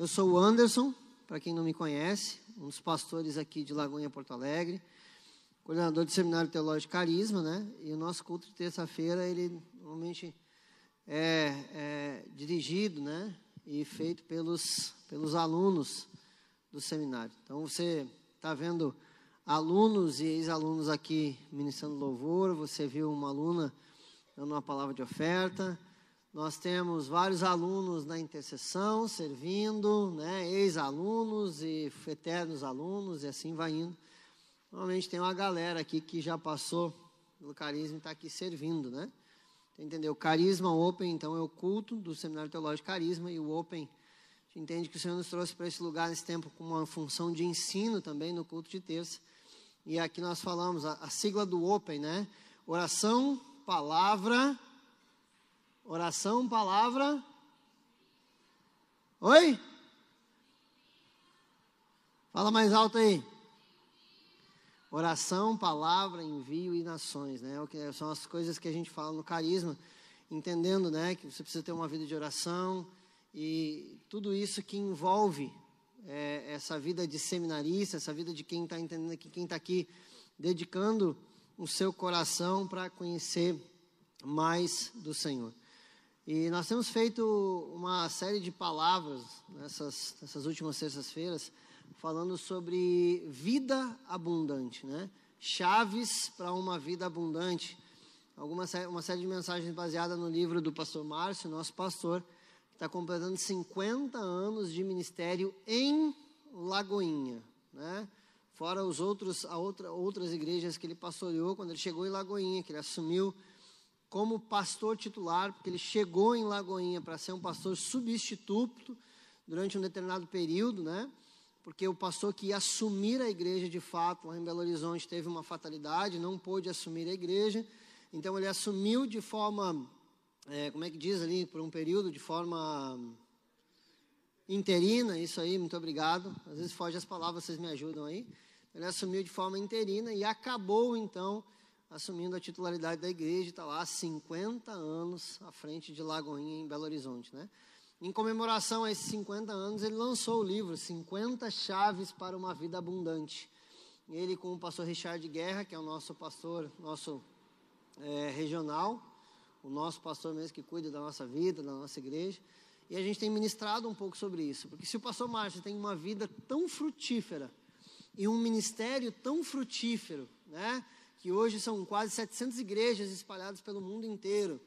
Eu sou o Anderson, para quem não me conhece, um dos pastores aqui de Lagoinha, Porto Alegre, coordenador do Seminário Teológico Carisma, né? E o nosso culto de terça-feira, ele normalmente é, é, dirigido, né? E feito pelos, pelos alunos do seminário. Então, você está vendo alunos e ex-alunos aqui ministrando louvor, você viu uma aluna dando uma palavra de oferta, nós temos vários alunos na intercessão, servindo, né, ex-alunos e eternos alunos, e assim vai indo. Normalmente tem uma galera aqui que já passou pelo carisma e está aqui servindo, né? Entendeu? Carisma Open, então, é o culto do Seminário Teológico Carisma, e o Open, a gente entende que o Senhor nos trouxe para esse lugar nesse tempo com uma função de ensino também no culto de terça. E aqui nós falamos a, a sigla do Open, né? Oração, palavra Oração, palavra. Oi? Fala mais alto aí. Oração, palavra, envio e nações, né? São as coisas que a gente fala no carisma, entendendo, né, que você precisa ter uma vida de oração e tudo isso que envolve é, essa vida de seminarista, essa vida de quem está entendendo aqui, quem está aqui dedicando o seu coração para conhecer mais do Senhor. E nós temos feito uma série de palavras nessas, nessas últimas sextas-feiras, falando sobre vida abundante, né? Chaves para uma vida abundante. Alguma, uma série de mensagens baseada no livro do pastor Márcio, nosso pastor, que está completando 50 anos de ministério em Lagoinha, né? Fora os outros, a outra, outras igrejas que ele pastoreou quando ele chegou em Lagoinha, que ele assumiu como pastor titular, porque ele chegou em Lagoinha para ser um pastor substituto durante um determinado período, né? Porque o pastor que ia assumir a igreja de fato lá em Belo Horizonte teve uma fatalidade, não pôde assumir a igreja. Então ele assumiu de forma, é, como é que diz ali, por um período, de forma interina, isso aí, muito obrigado. Às vezes foge as palavras, vocês me ajudam aí. Ele assumiu de forma interina e acabou então assumindo a titularidade da igreja, está lá há 50 anos à frente de Lagoinha, em Belo Horizonte. Né? Em comemoração a esses 50 anos, ele lançou o livro 50 Chaves para uma Vida Abundante. Ele com o pastor Richard Guerra, que é o nosso pastor, nosso é, regional, o nosso pastor mesmo que cuida da nossa vida, da nossa igreja. E a gente tem ministrado um pouco sobre isso, porque se o pastor Márcio tem uma vida tão frutífera e um ministério tão frutífero, né? Que hoje são quase 700 igrejas espalhadas pelo mundo inteiro.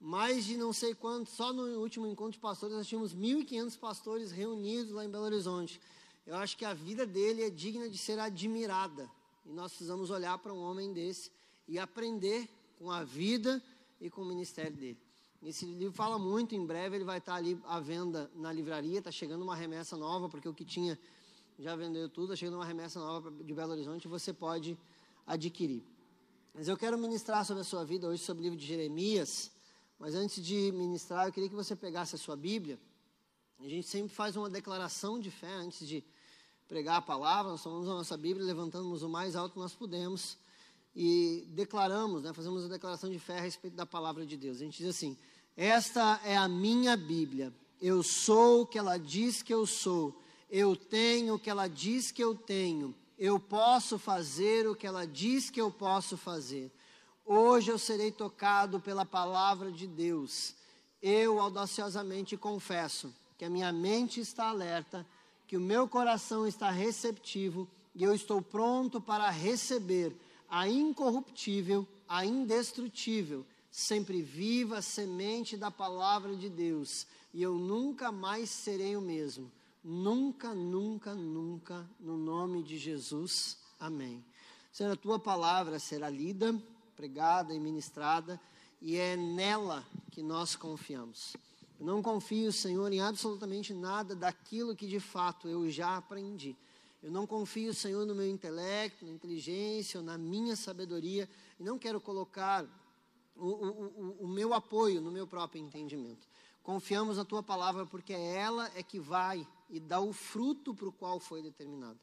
Mais de não sei quantos, só no último encontro de pastores nós tínhamos 1.500 pastores reunidos lá em Belo Horizonte. Eu acho que a vida dele é digna de ser admirada. E nós precisamos olhar para um homem desse e aprender com a vida e com o ministério dele. Esse livro fala muito, em breve ele vai estar ali à venda na livraria, está chegando uma remessa nova, porque o que tinha já vendeu tudo, está chegando uma remessa nova de Belo Horizonte, você pode adquirir. Mas eu quero ministrar sobre a sua vida hoje, sobre o livro de Jeremias. Mas antes de ministrar, eu queria que você pegasse a sua Bíblia. A gente sempre faz uma declaração de fé antes de pregar a palavra. Nós tomamos a nossa Bíblia, levantamos o mais alto que nós podemos e declaramos, né, fazemos a declaração de fé a respeito da palavra de Deus. A gente diz assim: Esta é a minha Bíblia. Eu sou o que ela diz que eu sou. Eu tenho o que ela diz que eu tenho eu posso fazer o que ela diz que eu posso fazer. Hoje eu serei tocado pela palavra de Deus. Eu audaciosamente confesso que a minha mente está alerta, que o meu coração está receptivo e eu estou pronto para receber a incorruptível, a indestrutível, sempre viva semente da palavra de Deus, e eu nunca mais serei o mesmo Nunca, nunca, nunca, no nome de Jesus. Amém. Senhor, a tua palavra será lida, pregada e ministrada, e é nela que nós confiamos. Eu não confio, Senhor, em absolutamente nada daquilo que de fato eu já aprendi. Eu não confio, Senhor, no meu intelecto, na inteligência ou na minha sabedoria, e não quero colocar o, o, o, o meu apoio no meu próprio entendimento. Confiamos na tua palavra porque ela é que vai e dá o fruto para o qual foi determinado.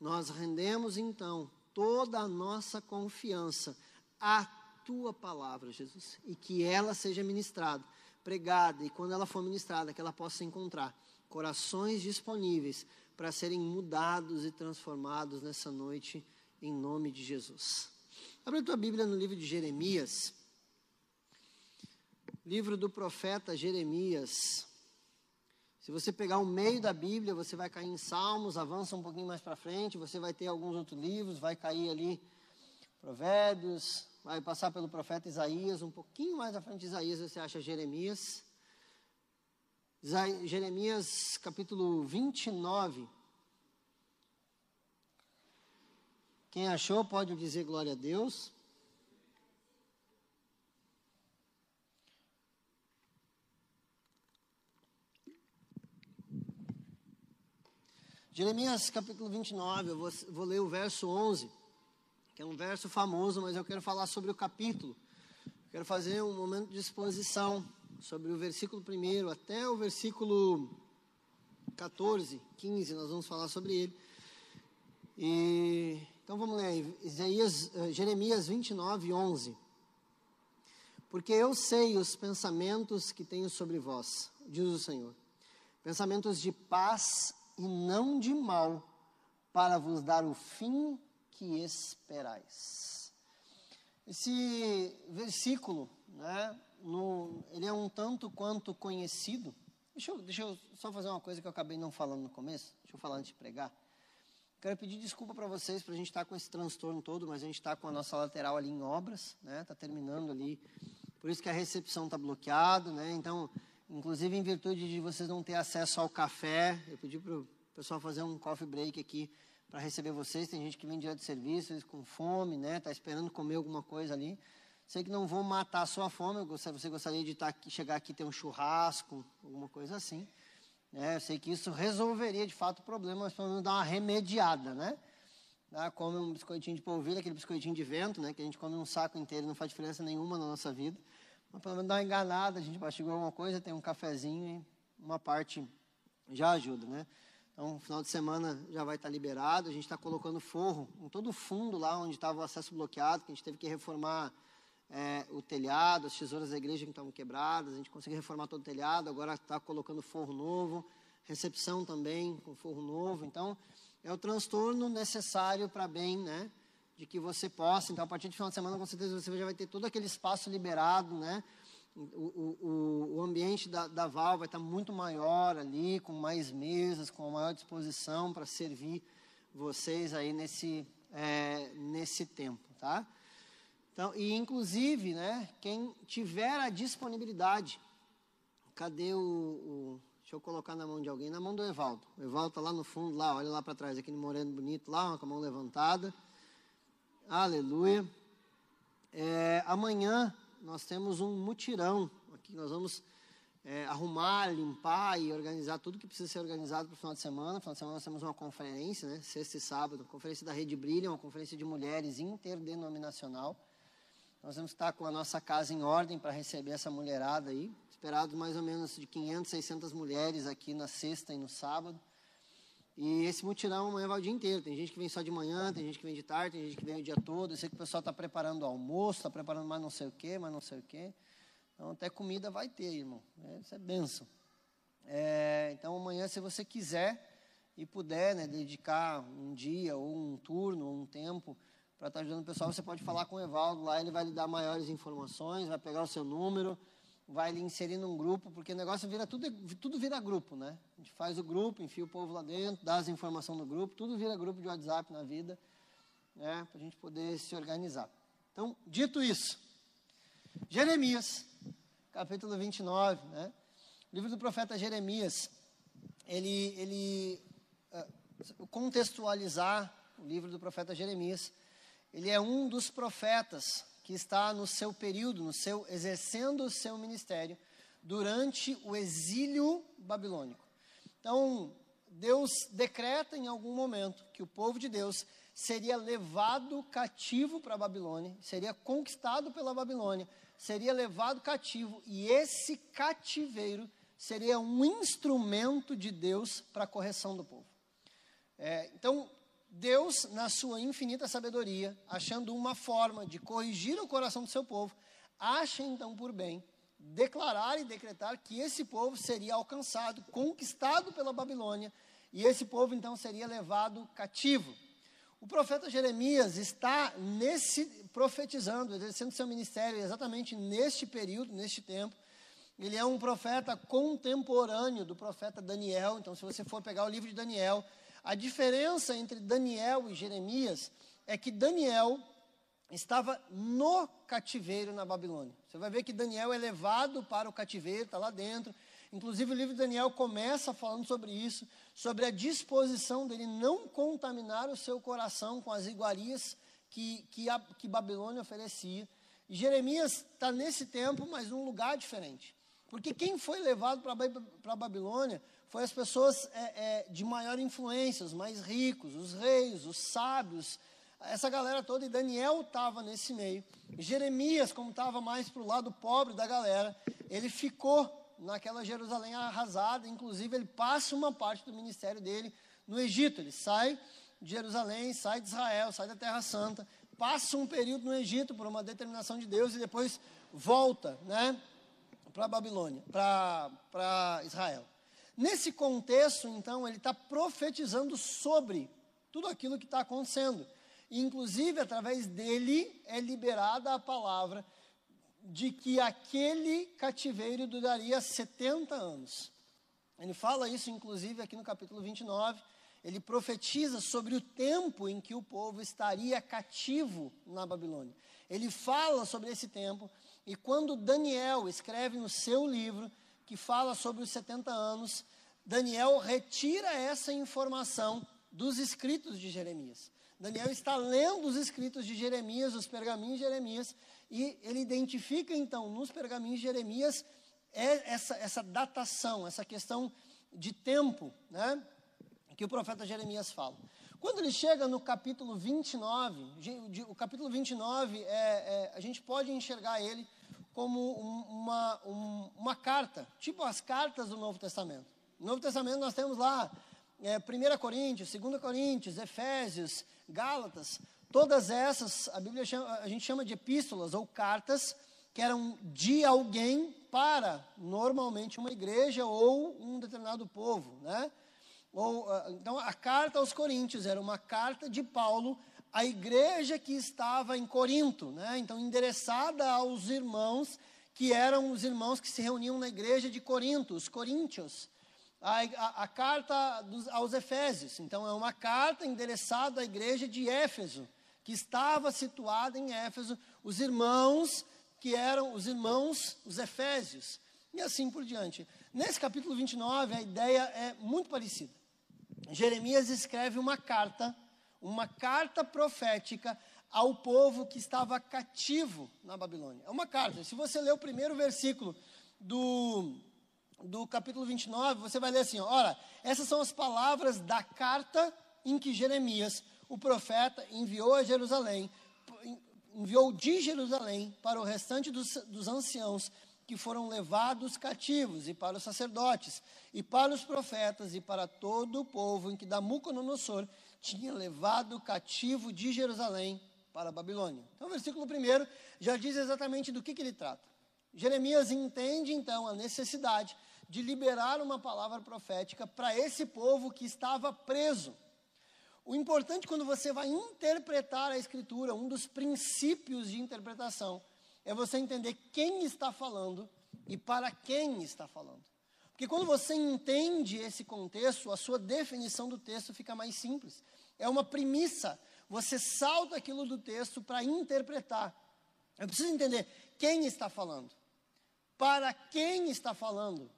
Nós rendemos então toda a nossa confiança à tua palavra, Jesus, e que ela seja ministrada, pregada, e quando ela for ministrada, que ela possa encontrar corações disponíveis para serem mudados e transformados nessa noite, em nome de Jesus. Abra a tua Bíblia no livro de Jeremias, livro do profeta Jeremias. Se você pegar o meio da Bíblia, você vai cair em Salmos, avança um pouquinho mais para frente, você vai ter alguns outros livros, vai cair ali Provérbios, vai passar pelo profeta Isaías, um pouquinho mais à frente de Isaías você acha Jeremias. Jeremias capítulo 29. Quem achou pode dizer glória a Deus. Jeremias capítulo 29, eu vou, vou ler o verso 11, que é um verso famoso, mas eu quero falar sobre o capítulo. Quero fazer um momento de exposição sobre o versículo 1 até o versículo 14, 15, nós vamos falar sobre ele. E, então vamos ler, Isaías, uh, Jeremias 29, 11. Porque eu sei os pensamentos que tenho sobre vós, diz o Senhor, pensamentos de paz e não de mal, para vos dar o fim que esperais. Esse versículo, né, no, ele é um tanto quanto conhecido. Deixa eu, deixa eu só fazer uma coisa que eu acabei não falando no começo. Deixa eu falar antes de pregar. Quero pedir desculpa para vocês, para a gente estar tá com esse transtorno todo, mas a gente está com a nossa lateral ali em obras, né? Está terminando ali. Por isso que a recepção está bloqueada, né? Então, inclusive em virtude de vocês não ter acesso ao café, eu pedi para o pessoal fazer um coffee break aqui para receber vocês. Tem gente que vem direto de serviço, com fome, né? Está esperando comer alguma coisa ali. Sei que não vou matar a sua fome, você gostaria de estar aqui, chegar aqui ter um churrasco, alguma coisa assim. É, eu sei que isso resolveria de fato o problema, mas pelo menos dar uma remediada, né? Come um biscoitinho de polvilho, aquele biscoitinho de vento, né? Que a gente come um saco inteiro, não faz diferença nenhuma na nossa vida. Mas pelo menos dá uma enganada, a gente mastigou alguma coisa, tem um cafezinho e uma parte já ajuda, né? Então, final de semana já vai estar liberado. A gente está colocando forro em todo o fundo lá onde estava o acesso bloqueado, que a gente teve que reformar é, o telhado, as tesouras da igreja que estavam quebradas, a gente conseguiu reformar todo o telhado, agora está colocando forro novo, recepção também com forro novo. Então, é o transtorno necessário para bem, né? De que você possa. Então, a partir do final de semana, com certeza, você já vai ter todo aquele espaço liberado, né? O, o, o ambiente da, da Val vai estar muito maior ali, com mais mesas, com maior disposição para servir vocês aí nesse, é, nesse tempo, tá? Então, e inclusive, né, quem tiver a disponibilidade, cadê o, o, Deixa eu colocar na mão de alguém, na mão do Evaldo. O Evaldo está lá no fundo, lá, olha lá para trás, aquele moreno bonito lá, com a mão levantada. Aleluia. É, amanhã nós temos um mutirão. Aqui nós vamos é, arrumar, limpar e organizar tudo que precisa ser organizado para o final de semana. No final de semana nós temos uma conferência, né, sexta e sábado, conferência da Rede Brilha, uma conferência de mulheres interdenominacional. Nós vamos estar com a nossa casa em ordem para receber essa mulherada aí. Esperados mais ou menos de 500, 600 mulheres aqui na sexta e no sábado. E esse mutirão amanhã vai o dia inteiro. Tem gente que vem só de manhã, tem gente que vem de tarde, tem gente que vem o dia todo. Eu sei que o pessoal está preparando o almoço, está preparando mais não sei o quê, mais não sei o quê. Então, até comida vai ter, irmão. É, isso é benção. É, então, amanhã, se você quiser e puder né, dedicar um dia, ou um turno, ou um tempo para estar tá ajudando o pessoal, você pode falar com o Evaldo lá, ele vai lhe dar maiores informações, vai pegar o seu número, vai lhe inserir num grupo, porque o negócio vira tudo, tudo vira grupo, né? A gente faz o grupo, enfia o povo lá dentro, dá as informações no grupo, tudo vira grupo de WhatsApp na vida, né? Para a gente poder se organizar. Então, dito isso, Jeremias, capítulo 29, né? O livro do profeta Jeremias, ele, ele uh, contextualizar o livro do profeta Jeremias, ele é um dos profetas que está no seu período, no seu exercendo o seu ministério durante o exílio babilônico. Então, Deus decreta em algum momento que o povo de Deus seria levado cativo para a Babilônia, seria conquistado pela Babilônia, seria levado cativo e esse cativeiro seria um instrumento de Deus para a correção do povo. É, então, Deus, na sua infinita sabedoria, achando uma forma de corrigir o coração do seu povo, acha então por bem declarar e decretar que esse povo seria alcançado, conquistado pela Babilônia, e esse povo então seria levado cativo. O profeta Jeremias está nesse profetizando, exercendo seu ministério exatamente neste período, neste tempo. Ele é um profeta contemporâneo do profeta Daniel. Então, se você for pegar o livro de Daniel, a diferença entre Daniel e Jeremias é que Daniel estava no cativeiro na Babilônia. Você vai ver que Daniel é levado para o cativeiro, está lá dentro. Inclusive, o livro de Daniel começa falando sobre isso, sobre a disposição dele não contaminar o seu coração com as iguarias que, que, a, que Babilônia oferecia. E Jeremias está nesse tempo, mas num lugar diferente. Porque quem foi levado para a Babilônia foi as pessoas é, é, de maior influência, os mais ricos, os reis, os sábios, essa galera toda, e Daniel estava nesse meio. Jeremias, como estava mais para o lado pobre da galera, ele ficou naquela Jerusalém arrasada, inclusive ele passa uma parte do ministério dele no Egito. Ele sai de Jerusalém, sai de Israel, sai da Terra Santa, passa um período no Egito por uma determinação de Deus e depois volta, né, para a Babilônia, para Israel. Nesse contexto, então, ele está profetizando sobre tudo aquilo que está acontecendo. Inclusive, através dele é liberada a palavra de que aquele cativeiro duraria 70 anos. Ele fala isso, inclusive, aqui no capítulo 29. Ele profetiza sobre o tempo em que o povo estaria cativo na Babilônia. Ele fala sobre esse tempo, e quando Daniel escreve no seu livro, que fala sobre os 70 anos, Daniel retira essa informação dos escritos de Jeremias. Daniel está lendo os escritos de Jeremias, os pergaminhos de Jeremias, e ele identifica então nos pergaminhos de Jeremias é essa, essa datação, essa questão de tempo, né, que o profeta Jeremias fala. Quando ele chega no capítulo 29, o capítulo 29, é, é, a gente pode enxergar ele como uma, um, uma carta, tipo as cartas do Novo Testamento. No Novo Testamento nós temos lá é, 1 Coríntios, 2 Coríntios, Efésios, Gálatas, Todas essas, a Bíblia chama, a gente chama de epístolas ou cartas, que eram de alguém para, normalmente, uma igreja ou um determinado povo, né? Ou, ah, então, a carta aos Coríntios era uma carta de Paulo à igreja que estava em Corinto, né? Então, endereçada aos irmãos que eram os irmãos que se reuniam na igreja de Corinto, os coríntios. A, a, a carta dos, aos Efésios, então, é uma carta endereçada à igreja de Éfeso que estava situada em Éfeso, os irmãos que eram os irmãos, os Efésios, e assim por diante. Nesse capítulo 29, a ideia é muito parecida. Jeremias escreve uma carta, uma carta profética ao povo que estava cativo na Babilônia. É uma carta. Se você ler o primeiro versículo do, do capítulo 29, você vai ler assim: ora, essas são as palavras da carta em que Jeremias, o profeta enviou a Jerusalém, enviou de Jerusalém para o restante dos, dos anciãos que foram levados cativos, e para os sacerdotes, e para os profetas, e para todo o povo em que Nabucodonosor tinha levado cativo de Jerusalém para a Babilônia. Então, o versículo 1 já diz exatamente do que, que ele trata. Jeremias entende, então, a necessidade de liberar uma palavra profética para esse povo que estava preso o importante quando você vai interpretar a escritura, um dos princípios de interpretação, é você entender quem está falando e para quem está falando. Porque quando você entende esse contexto, a sua definição do texto fica mais simples. É uma premissa. Você salta aquilo do texto para interpretar. Eu preciso entender quem está falando, para quem está falando,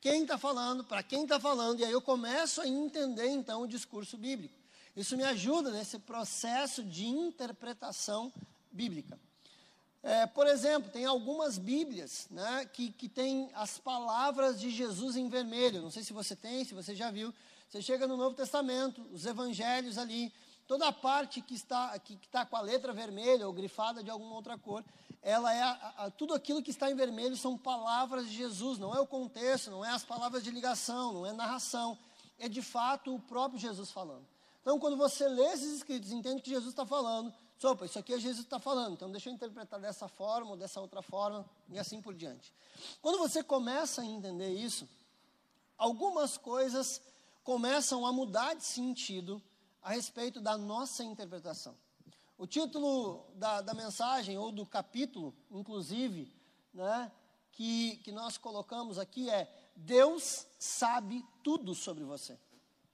quem está falando, para quem está falando, e aí eu começo a entender então o discurso bíblico. Isso me ajuda nesse processo de interpretação bíblica. É, por exemplo, tem algumas Bíblias né, que, que tem as palavras de Jesus em vermelho. Não sei se você tem, se você já viu. Você chega no Novo Testamento, os evangelhos ali, toda a parte que está, que, que está com a letra vermelha ou grifada de alguma outra cor, ela é a, a, tudo aquilo que está em vermelho são palavras de Jesus, não é o contexto, não é as palavras de ligação, não é narração, é de fato o próprio Jesus falando. Então, quando você lê esses escritos, entende que Jesus está falando, Sopa, isso aqui é Jesus está falando, então deixa eu interpretar dessa forma ou dessa outra forma e assim por diante. Quando você começa a entender isso, algumas coisas começam a mudar de sentido a respeito da nossa interpretação. O título da, da mensagem, ou do capítulo, inclusive, né, que, que nós colocamos aqui é Deus sabe tudo sobre você.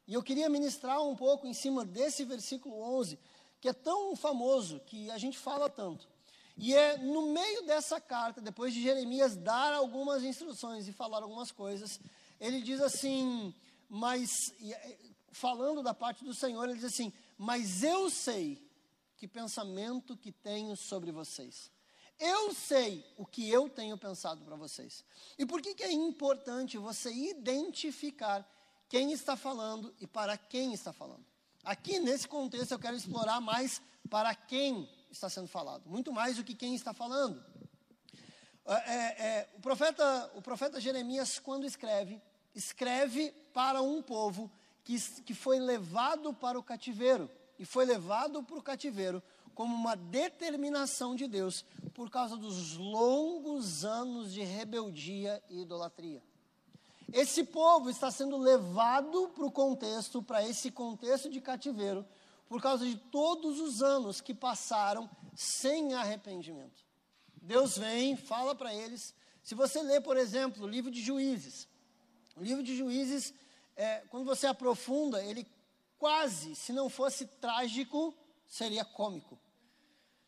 E eu queria ministrar um pouco em cima desse versículo 11, que é tão famoso, que a gente fala tanto. E é no meio dessa carta, depois de Jeremias dar algumas instruções e falar algumas coisas, ele diz assim, mas, falando da parte do Senhor, ele diz assim: Mas eu sei que pensamento que tenho sobre vocês. Eu sei o que eu tenho pensado para vocês. E por que, que é importante você identificar quem está falando e para quem está falando? Aqui, nesse contexto, eu quero explorar mais para quem está sendo falado, muito mais do que quem está falando. É, é, é, o, profeta, o profeta Jeremias, quando escreve, escreve para um povo que, que foi levado para o cativeiro, e foi levado para o cativeiro como uma determinação de Deus por causa dos longos anos de rebeldia e idolatria. Esse povo está sendo levado para o contexto, para esse contexto de cativeiro, por causa de todos os anos que passaram sem arrependimento. Deus vem, fala para eles. Se você ler, por exemplo, o livro de Juízes, o livro de Juízes, é, quando você aprofunda, ele quase, se não fosse trágico, seria cômico.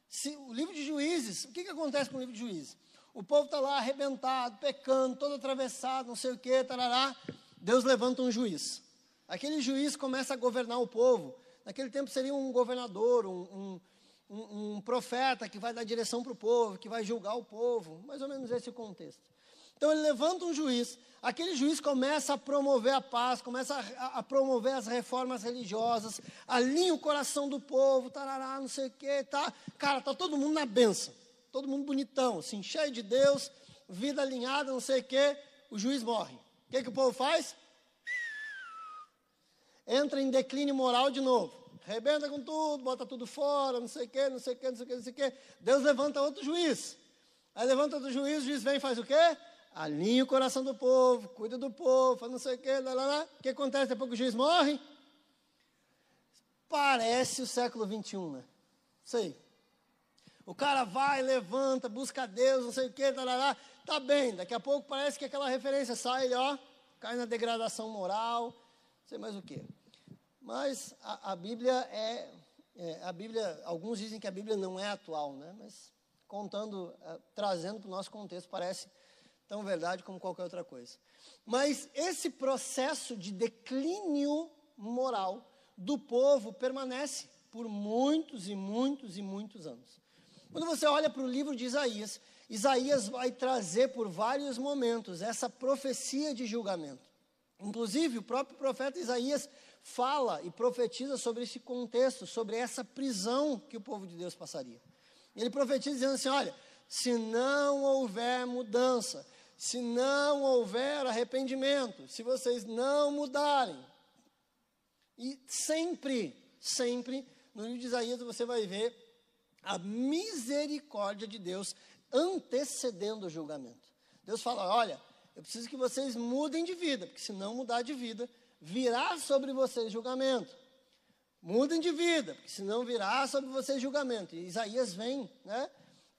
Se, o livro de Juízes, o que, que acontece com o livro de Juízes? O povo está lá arrebentado, pecando, todo atravessado, não sei o que, tarará. Deus levanta um juiz. Aquele juiz começa a governar o povo. Naquele tempo seria um governador, um, um, um, um profeta que vai dar direção para o povo, que vai julgar o povo. Mais ou menos esse é o contexto. Então ele levanta um juiz, aquele juiz começa a promover a paz, começa a, a, promover as reformas religiosas, alinha o coração do povo, tarará, não sei o quê, tá. Cara, tá todo mundo na benção todo mundo bonitão, assim, cheio de Deus, vida alinhada, não sei o quê, o juiz morre. O que, que o povo faz? Entra em declínio moral de novo. Rebenta com tudo, bota tudo fora, não sei o quê, não sei o quê, não sei o quê, não sei o quê. Deus levanta outro juiz. Aí levanta outro juiz, o juiz vem e faz o quê? Alinha o coração do povo, cuida do povo, faz não sei o quê, lá, lá, lá. O que acontece depois que o juiz morre? Parece o século 21, né? Sei. O cara vai, levanta, busca Deus, não sei o que, tarará, tá bem. Daqui a pouco parece que aquela referência sai, ó, cai na degradação moral, não sei mais o que. Mas a, a Bíblia é, é, a Bíblia, alguns dizem que a Bíblia não é atual, né? Mas contando, é, trazendo para o nosso contexto, parece tão verdade como qualquer outra coisa. Mas esse processo de declínio moral do povo permanece por muitos e muitos e muitos anos. Quando você olha para o livro de Isaías, Isaías vai trazer por vários momentos essa profecia de julgamento. Inclusive, o próprio profeta Isaías fala e profetiza sobre esse contexto, sobre essa prisão que o povo de Deus passaria. Ele profetiza dizendo assim: olha, se não houver mudança, se não houver arrependimento, se vocês não mudarem, e sempre, sempre, no livro de Isaías você vai ver a misericórdia de Deus antecedendo o julgamento. Deus fala: olha, eu preciso que vocês mudem de vida, porque se não mudar de vida, virá sobre vocês julgamento. Mudem de vida, porque senão virá sobre vocês julgamento. E Isaías vem, né,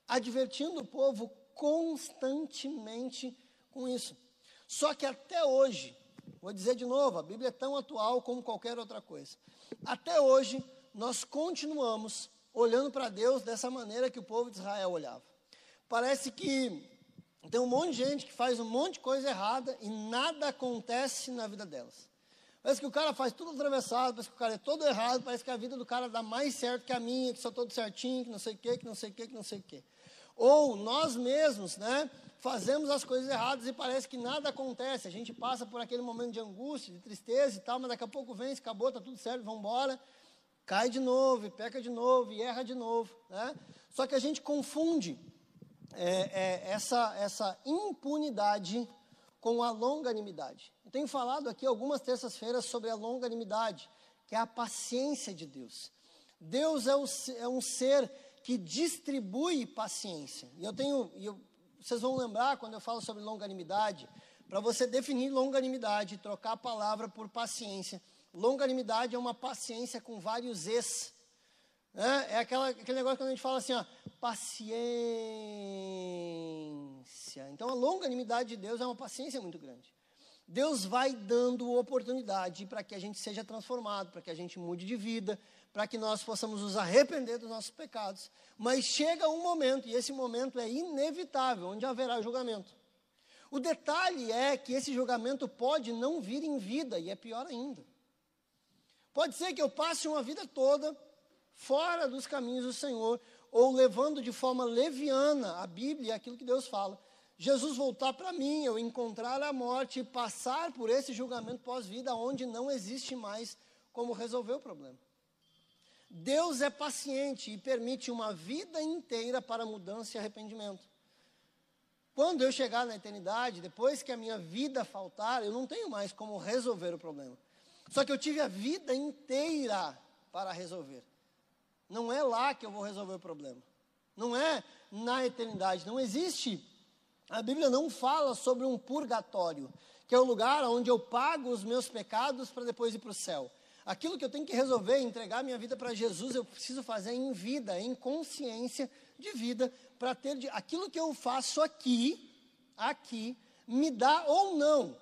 advertindo o povo constantemente com isso. Só que até hoje, vou dizer de novo, a Bíblia é tão atual como qualquer outra coisa. Até hoje, nós continuamos olhando para Deus dessa maneira que o povo de Israel olhava. Parece que tem um monte de gente que faz um monte de coisa errada e nada acontece na vida delas. Parece que o cara faz tudo atravessado, parece que o cara é todo errado, parece que a vida do cara dá mais certo que a minha, que sou todo certinho, que não sei o quê, que não sei o quê, que não sei o quê. Ou nós mesmos, né, fazemos as coisas erradas e parece que nada acontece. A gente passa por aquele momento de angústia, de tristeza e tal, mas daqui a pouco vem, acabou, está tudo certo, vamos embora cai de novo, e peca de novo, e erra de novo. Né? Só que a gente confunde é, é, essa, essa impunidade com a longanimidade. Eu tenho falado aqui algumas terças-feiras sobre a longanimidade, que é a paciência de Deus. Deus é, o, é um ser que distribui paciência. E eu tenho, e eu, vocês vão lembrar quando eu falo sobre longanimidade, para você definir longanimidade, trocar a palavra por paciência. Longanimidade é uma paciência com vários es. Né? É aquela, aquele negócio quando a gente fala assim, ó, paciência. Então a longanimidade de Deus é uma paciência muito grande. Deus vai dando oportunidade para que a gente seja transformado, para que a gente mude de vida, para que nós possamos nos arrepender dos nossos pecados. Mas chega um momento, e esse momento é inevitável, onde haverá julgamento. O detalhe é que esse julgamento pode não vir em vida, e é pior ainda. Pode ser que eu passe uma vida toda fora dos caminhos do Senhor, ou levando de forma leviana a Bíblia, aquilo que Deus fala. Jesus voltar para mim, eu encontrar a morte e passar por esse julgamento pós-vida, onde não existe mais como resolver o problema. Deus é paciente e permite uma vida inteira para mudança e arrependimento. Quando eu chegar na eternidade, depois que a minha vida faltar, eu não tenho mais como resolver o problema. Só que eu tive a vida inteira para resolver. Não é lá que eu vou resolver o problema. Não é na eternidade. Não existe a Bíblia não fala sobre um purgatório, que é o lugar onde eu pago os meus pecados para depois ir para o céu. Aquilo que eu tenho que resolver, entregar minha vida para Jesus, eu preciso fazer em vida, em consciência de vida, para ter de, aquilo que eu faço aqui, aqui, me dá ou não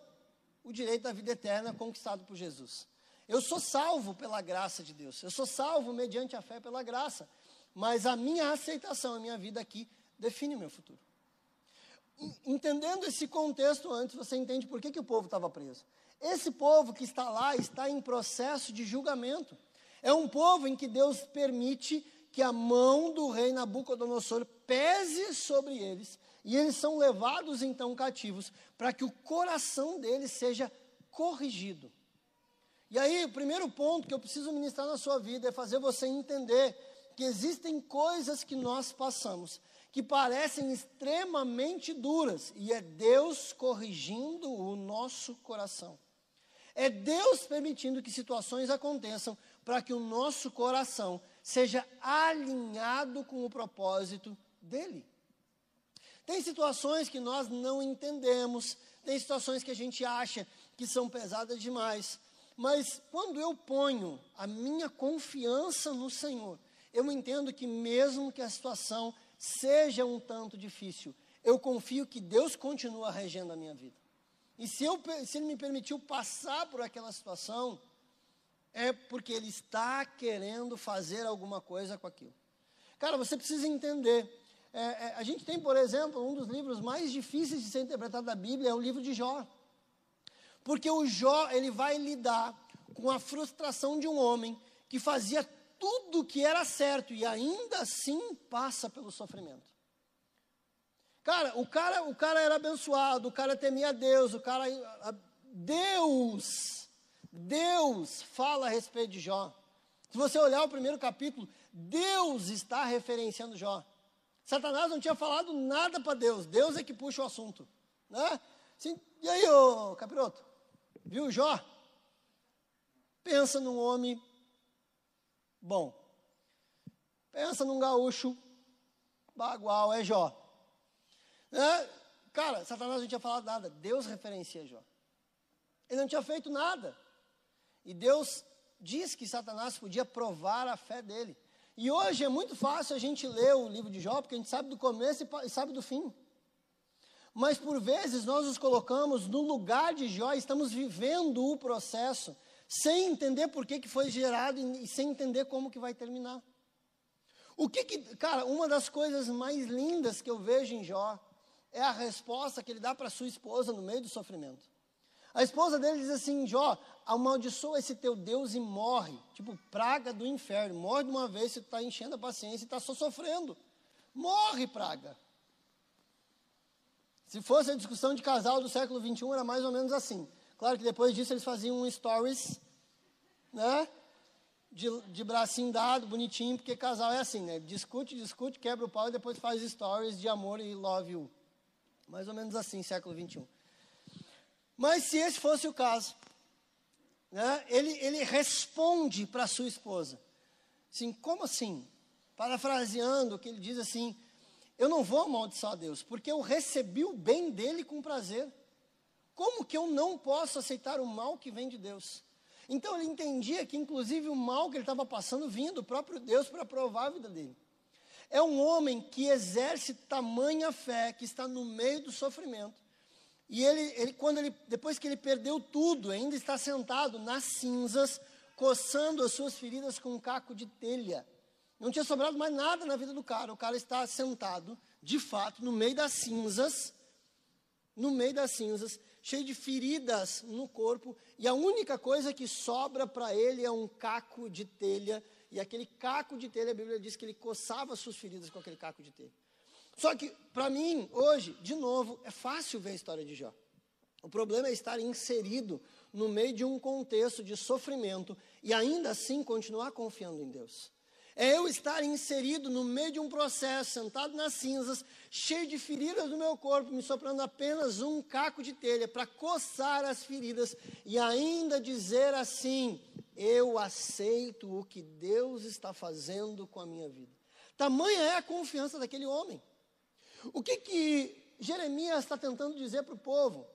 o direito da vida eterna conquistado por Jesus. Eu sou salvo pela graça de Deus, eu sou salvo mediante a fé pela graça, mas a minha aceitação, a minha vida aqui, define o meu futuro entendendo esse contexto antes, você entende por que, que o povo estava preso. Esse povo que está lá está em processo de julgamento. É um povo em que Deus permite que a mão do rei Nabucodonosor pese sobre eles e eles são levados então cativos para que o coração deles seja corrigido. E aí, o primeiro ponto que eu preciso ministrar na sua vida é fazer você entender que existem coisas que nós passamos que parecem extremamente duras, e é Deus corrigindo o nosso coração. É Deus permitindo que situações aconteçam para que o nosso coração seja alinhado com o propósito dele. Tem situações que nós não entendemos, tem situações que a gente acha que são pesadas demais, mas quando eu ponho a minha confiança no Senhor, eu entendo que mesmo que a situação seja um tanto difícil, eu confio que Deus continua regendo a minha vida. E se, eu, se Ele me permitiu passar por aquela situação, é porque Ele está querendo fazer alguma coisa com aquilo. Cara, você precisa entender. É, é, a gente tem, por exemplo, um dos livros mais difíceis de ser interpretado da Bíblia é o livro de Jó. Porque o Jó, ele vai lidar com a frustração de um homem que fazia tudo que era certo e ainda assim passa pelo sofrimento. Cara, o cara, o cara era abençoado, o cara temia Deus, o cara Deus, Deus fala a respeito de Jó. Se você olhar o primeiro capítulo, Deus está referenciando Jó. Satanás não tinha falado nada para Deus, Deus é que puxa o assunto, né? Assim, e aí, ô capiroto, viu Jó? Pensa num homem bom. Pensa num gaúcho bagual, é Jó. É, cara, Satanás não tinha falado nada, Deus referencia Jó. Ele não tinha feito nada. E Deus diz que Satanás podia provar a fé dele. E hoje é muito fácil a gente ler o livro de Jó, porque a gente sabe do começo e sabe do fim. Mas por vezes nós nos colocamos no lugar de Jó e estamos vivendo o processo sem entender por que, que foi gerado e sem entender como que vai terminar. O que que, cara, uma das coisas mais lindas que eu vejo em Jó é a resposta que ele dá para sua esposa no meio do sofrimento. A esposa dele diz assim: Jó, amaldiçoa esse teu Deus e morre. Tipo, praga do inferno. Morre de uma vez, você está enchendo a paciência e está só sofrendo. Morre, praga. Se fosse a discussão de casal do século XXI, era mais ou menos assim. Claro que depois disso eles faziam um stories, né? De, de bracinho dado, bonitinho, porque casal é assim, né? Discute, discute, quebra o pau e depois faz stories de amor e love you. Mais ou menos assim, século 21. Mas se esse fosse o caso, né? ele, ele responde para sua esposa. Assim, como assim? Parafraseando, que ele diz assim: Eu não vou amaldiçoar Deus, porque eu recebi o bem dele com prazer. Como que eu não posso aceitar o mal que vem de Deus? Então ele entendia que, inclusive, o mal que ele estava passando vinha do próprio Deus para provar a vida dele. É um homem que exerce tamanha fé, que está no meio do sofrimento. E ele, ele, quando ele, depois que ele perdeu tudo, ainda está sentado nas cinzas, coçando as suas feridas com um caco de telha. Não tinha sobrado mais nada na vida do cara. O cara está sentado, de fato, no meio das cinzas, no meio das cinzas, cheio de feridas no corpo, e a única coisa que sobra para ele é um caco de telha. E aquele caco de telha, a Bíblia diz que ele coçava suas feridas com aquele caco de telha. Só que, para mim, hoje, de novo, é fácil ver a história de Jó. O problema é estar inserido no meio de um contexto de sofrimento e ainda assim continuar confiando em Deus. É eu estar inserido no meio de um processo, sentado nas cinzas, cheio de feridas no meu corpo, me soprando apenas um caco de telha para coçar as feridas e ainda dizer assim: eu aceito o que Deus está fazendo com a minha vida. Tamanha é a confiança daquele homem. O que que Jeremias está tentando dizer para o povo?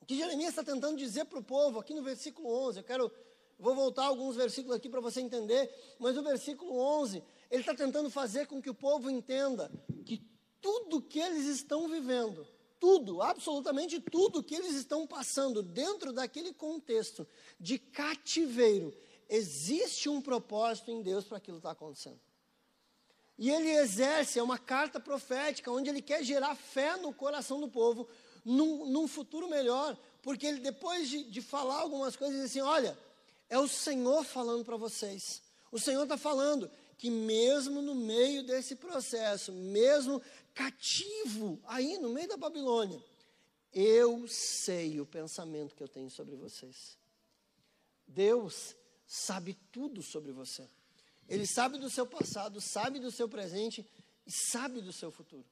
O que Jeremias está tentando dizer para o povo aqui no versículo 11, eu quero, vou voltar alguns versículos aqui para você entender, mas o versículo 11, ele está tentando fazer com que o povo entenda que tudo que eles estão vivendo, tudo, absolutamente tudo que eles estão passando dentro daquele contexto de cativeiro, existe um propósito em Deus para aquilo estar tá acontecendo. E ele exerce, é uma carta profética, onde ele quer gerar fé no coração do povo, num, num futuro melhor, porque ele, depois de, de falar algumas coisas, diz assim: olha, é o Senhor falando para vocês. O Senhor está falando que, mesmo no meio desse processo, mesmo cativo, aí no meio da Babilônia, eu sei o pensamento que eu tenho sobre vocês. Deus sabe tudo sobre você. Ele sabe do seu passado, sabe do seu presente e sabe do seu futuro.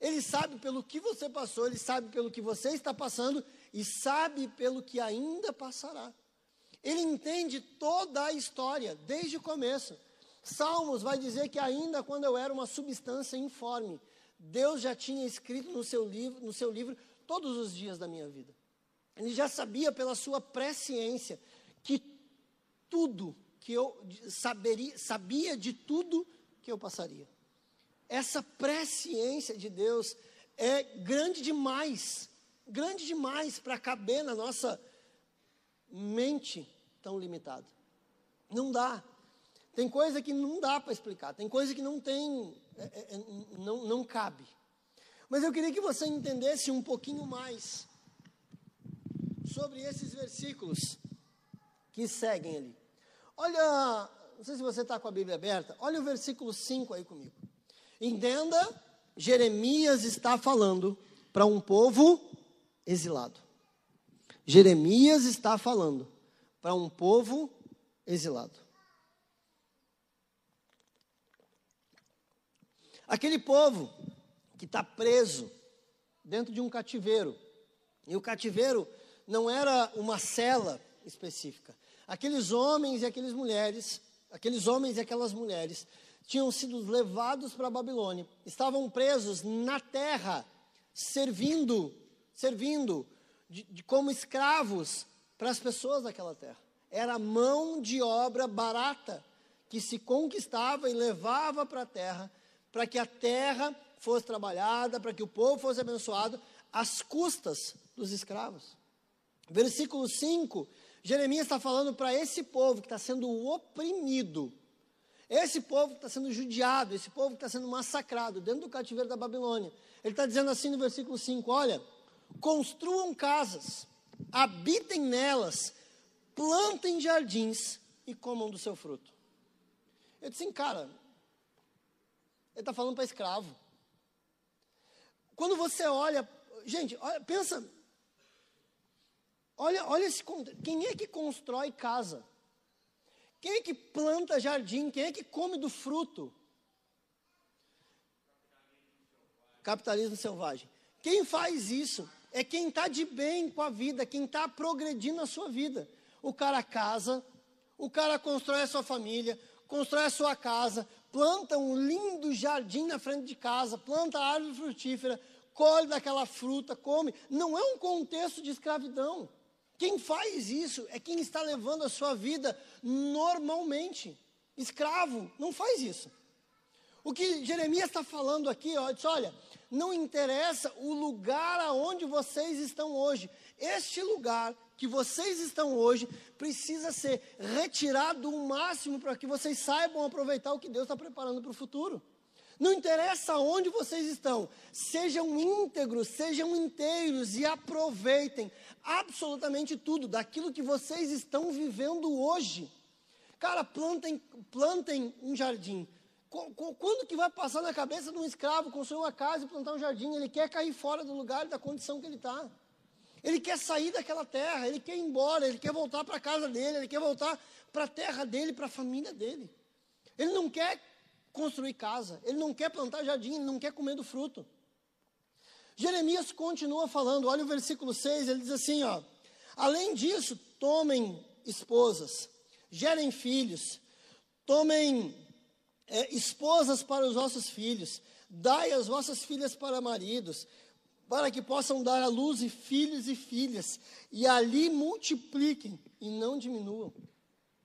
Ele sabe pelo que você passou, ele sabe pelo que você está passando e sabe pelo que ainda passará. Ele entende toda a história, desde o começo. Salmos vai dizer que ainda quando eu era uma substância informe, Deus já tinha escrito no seu livro, no seu livro todos os dias da minha vida. Ele já sabia pela sua presciência que tudo que eu saberia, sabia de tudo que eu passaria. Essa presciência de Deus é grande demais, grande demais para caber na nossa mente tão limitada. Não dá. Tem coisa que não dá para explicar, tem coisa que não tem, é, é, é, não, não cabe. Mas eu queria que você entendesse um pouquinho mais sobre esses versículos que seguem ali. Olha, não sei se você está com a Bíblia aberta, olha o versículo 5 aí comigo. Entenda, Jeremias está falando para um povo exilado. Jeremias está falando para um povo exilado. Aquele povo que está preso dentro de um cativeiro. E o cativeiro não era uma cela específica. Aqueles homens e aquelas mulheres, aqueles homens e aquelas mulheres tinham sido levados para a Babilônia, estavam presos na terra, servindo, servindo de, de, como escravos para as pessoas daquela terra. Era mão de obra barata que se conquistava e levava para a terra, para que a terra fosse trabalhada, para que o povo fosse abençoado, às custas dos escravos. Versículo 5, Jeremias está falando para esse povo que está sendo oprimido esse povo que está sendo judiado, esse povo que está sendo massacrado dentro do cativeiro da Babilônia. Ele está dizendo assim no versículo 5: Olha, construam casas, habitem nelas, plantem jardins e comam do seu fruto. Eu disse assim, cara, ele está falando para escravo. Quando você olha, gente, olha, pensa, olha, olha esse, quem é que constrói casa? Quem é que planta jardim? Quem é que come do fruto? Capitalismo selvagem. Quem faz isso é quem está de bem com a vida, quem está progredindo a sua vida. O cara casa, o cara constrói a sua família, constrói a sua casa, planta um lindo jardim na frente de casa, planta árvore frutífera, colhe daquela fruta, come. Não é um contexto de escravidão. Quem faz isso é quem está levando a sua vida normalmente. Escravo não faz isso. O que Jeremias está falando aqui, ó, diz, olha, não interessa o lugar aonde vocês estão hoje. Este lugar que vocês estão hoje precisa ser retirado o máximo para que vocês saibam aproveitar o que Deus está preparando para o futuro. Não interessa onde vocês estão, sejam íntegros, sejam inteiros e aproveitem absolutamente tudo daquilo que vocês estão vivendo hoje. Cara, plantem, plantem um jardim. Quando que vai passar na cabeça de um escravo construir uma casa e plantar um jardim? Ele quer cair fora do lugar e da condição que ele está. Ele quer sair daquela terra, ele quer ir embora, ele quer voltar para a casa dele, ele quer voltar para a terra dele, para a família dele. Ele não quer construir casa, ele não quer plantar jardim, ele não quer comer do fruto. Jeremias continua falando, olha o versículo 6, ele diz assim: ó, além disso, tomem esposas, gerem filhos, tomem é, esposas para os vossos filhos, dai as vossas filhas para maridos, para que possam dar à luz filhos e filhas, e ali multipliquem e não diminuam.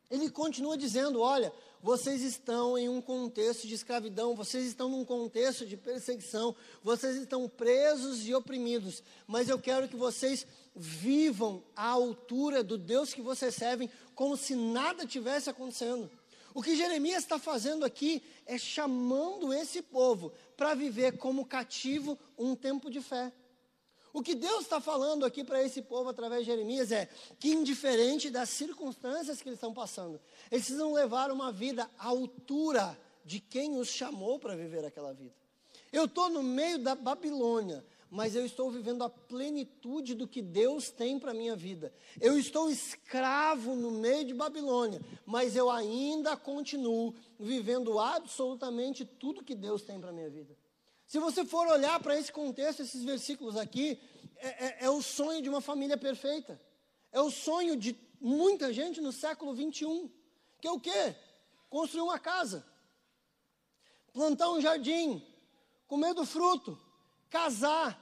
Ele continua dizendo: olha, vocês estão em um contexto de escravidão, vocês estão num contexto de perseguição, vocês estão presos e oprimidos, mas eu quero que vocês vivam à altura do Deus que vocês servem, como se nada tivesse acontecendo. O que Jeremias está fazendo aqui é chamando esse povo para viver como cativo um tempo de fé. O que Deus está falando aqui para esse povo através de Jeremias é que, indiferente das circunstâncias que eles estão passando, eles precisam levar uma vida à altura de quem os chamou para viver aquela vida. Eu estou no meio da Babilônia, mas eu estou vivendo a plenitude do que Deus tem para a minha vida. Eu estou escravo no meio de Babilônia, mas eu ainda continuo vivendo absolutamente tudo que Deus tem para a minha vida. Se você for olhar para esse contexto, esses versículos aqui, é, é, é, o sonho de uma família perfeita. É o sonho de muita gente no século 21. Que é o quê? Construir uma casa, plantar um jardim, comer do fruto, casar,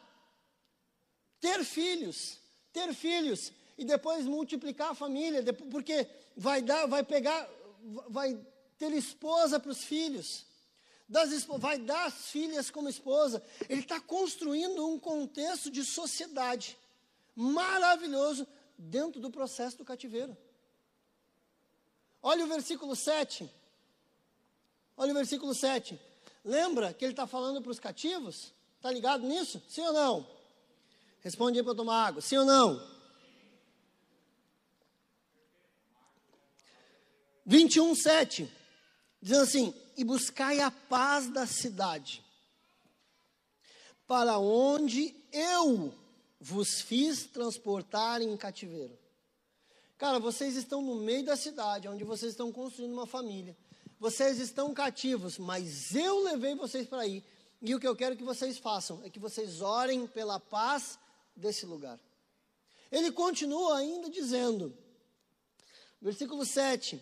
ter filhos, ter filhos e depois multiplicar a família, porque vai dar, vai pegar, vai ter esposa para os filhos das, vai dar as filhas como esposa. Ele está construindo um contexto de sociedade maravilhoso dentro do processo do cativeiro. Olha o versículo 7. Olha o versículo 7. Lembra que ele está falando para os cativos? Está ligado nisso? Sim ou não? Responde aí para tomar água. Sim ou não? 21, 7. Diz assim: e buscai a paz da cidade, para onde eu vos fiz transportar em cativeiro. Cara, vocês estão no meio da cidade, onde vocês estão construindo uma família. Vocês estão cativos, mas eu levei vocês para aí. E o que eu quero que vocês façam é que vocês orem pela paz desse lugar. Ele continua ainda dizendo, versículo 7: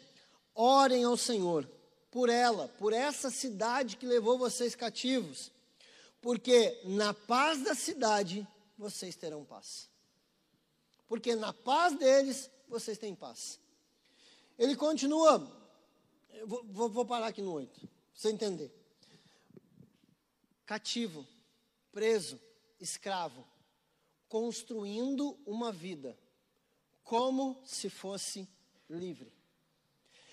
Orem ao Senhor por ela, por essa cidade que levou vocês cativos, porque na paz da cidade vocês terão paz. Porque na paz deles vocês têm paz. Ele continua, vou, vou parar aqui no 8, para você entender. Cativo, preso, escravo, construindo uma vida como se fosse livre.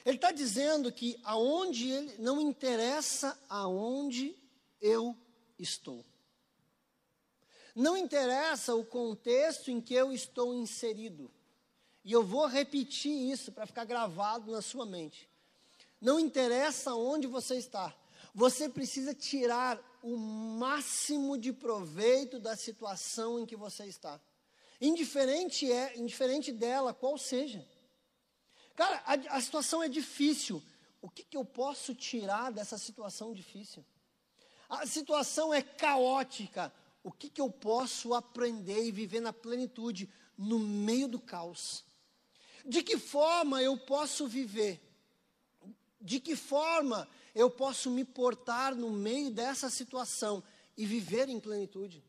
Ele está dizendo que aonde ele não interessa aonde eu estou. Não interessa o contexto em que eu estou inserido. E eu vou repetir isso para ficar gravado na sua mente. Não interessa onde você está. Você precisa tirar o máximo de proveito da situação em que você está. Indiferente é, indiferente dela, qual seja. Cara, a, a situação é difícil. O que, que eu posso tirar dessa situação difícil? A situação é caótica. O que, que eu posso aprender e viver na plenitude no meio do caos? De que forma eu posso viver De que forma eu posso me portar no meio dessa situação e viver em plenitude?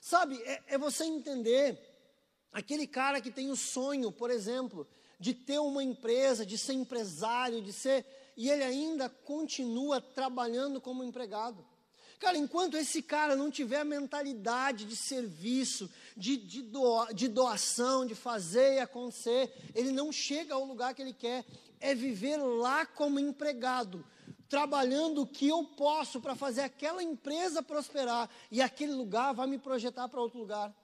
Sabe, é, é você entender aquele cara que tem o sonho, por exemplo, de ter uma empresa, de ser empresário, de ser. E ele ainda continua trabalhando como empregado. Cara, enquanto esse cara não tiver a mentalidade de serviço, de, de, doa, de doação, de fazer e acontecer, ele não chega ao lugar que ele quer. É viver lá como empregado, trabalhando o que eu posso para fazer aquela empresa prosperar e aquele lugar vai me projetar para outro lugar.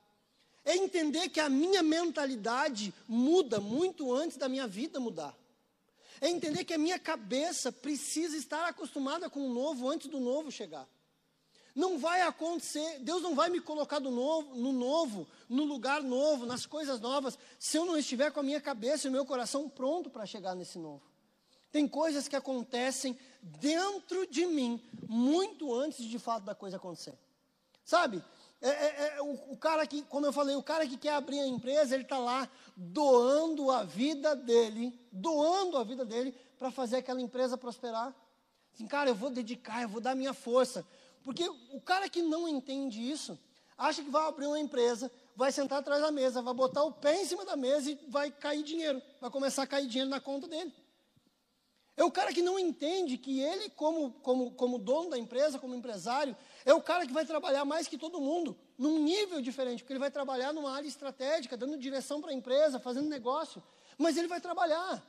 É entender que a minha mentalidade muda muito antes da minha vida mudar. É entender que a minha cabeça precisa estar acostumada com o novo antes do novo chegar. Não vai acontecer, Deus não vai me colocar do novo, no novo, no lugar novo, nas coisas novas, se eu não estiver com a minha cabeça e o meu coração pronto para chegar nesse novo. Tem coisas que acontecem dentro de mim, muito antes de, de fato da coisa acontecer. Sabe? É, é, é, o, o, cara que, como eu falei, o cara que quer abrir a empresa, ele está lá doando a vida dele, doando a vida dele para fazer aquela empresa prosperar. Assim, cara, eu vou dedicar, eu vou dar minha força. Porque o cara que não entende isso, acha que vai abrir uma empresa, vai sentar atrás da mesa, vai botar o pé em cima da mesa e vai cair dinheiro, vai começar a cair dinheiro na conta dele. É o cara que não entende que ele, como, como, como dono da empresa, como empresário, é o cara que vai trabalhar mais que todo mundo, num nível diferente, porque ele vai trabalhar numa área estratégica, dando direção para a empresa, fazendo negócio, mas ele vai trabalhar.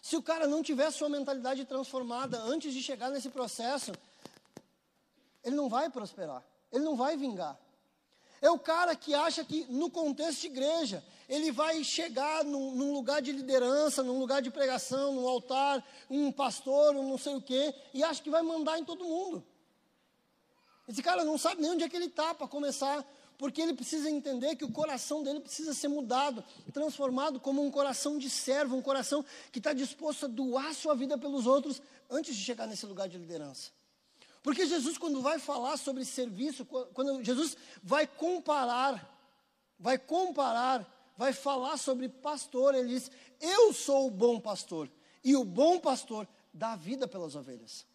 Se o cara não tiver sua mentalidade transformada antes de chegar nesse processo, ele não vai prosperar, ele não vai vingar. É o cara que acha que no contexto de igreja, ele vai chegar num, num, lugar de liderança, num lugar de pregação, num altar, um pastor, um não sei o quê, e acha que vai mandar em todo mundo. Esse cara não sabe nem onde é que ele está para começar, porque ele precisa entender que o coração dele precisa ser mudado, transformado como um coração de servo, um coração que está disposto a doar sua vida pelos outros antes de chegar nesse lugar de liderança. Porque Jesus, quando vai falar sobre serviço, quando Jesus vai comparar, vai comparar, vai falar sobre pastor, ele diz: Eu sou o bom pastor, e o bom pastor dá vida pelas ovelhas.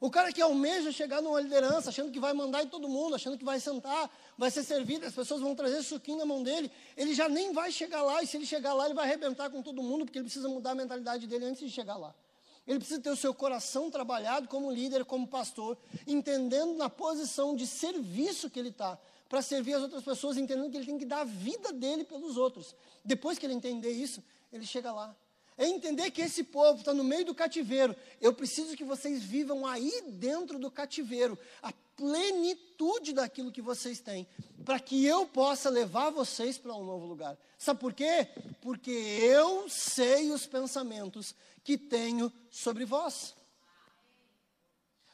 O cara que almeja chegar numa liderança, achando que vai mandar em todo mundo, achando que vai sentar, vai ser servido, as pessoas vão trazer suquinho na mão dele, ele já nem vai chegar lá, e se ele chegar lá, ele vai arrebentar com todo mundo, porque ele precisa mudar a mentalidade dele antes de chegar lá. Ele precisa ter o seu coração trabalhado como líder, como pastor, entendendo na posição de serviço que ele está, para servir as outras pessoas, entendendo que ele tem que dar a vida dele pelos outros. Depois que ele entender isso, ele chega lá. É entender que esse povo está no meio do cativeiro. Eu preciso que vocês vivam aí dentro do cativeiro, a plenitude daquilo que vocês têm, para que eu possa levar vocês para um novo lugar. Sabe por quê? Porque eu sei os pensamentos que tenho sobre vós.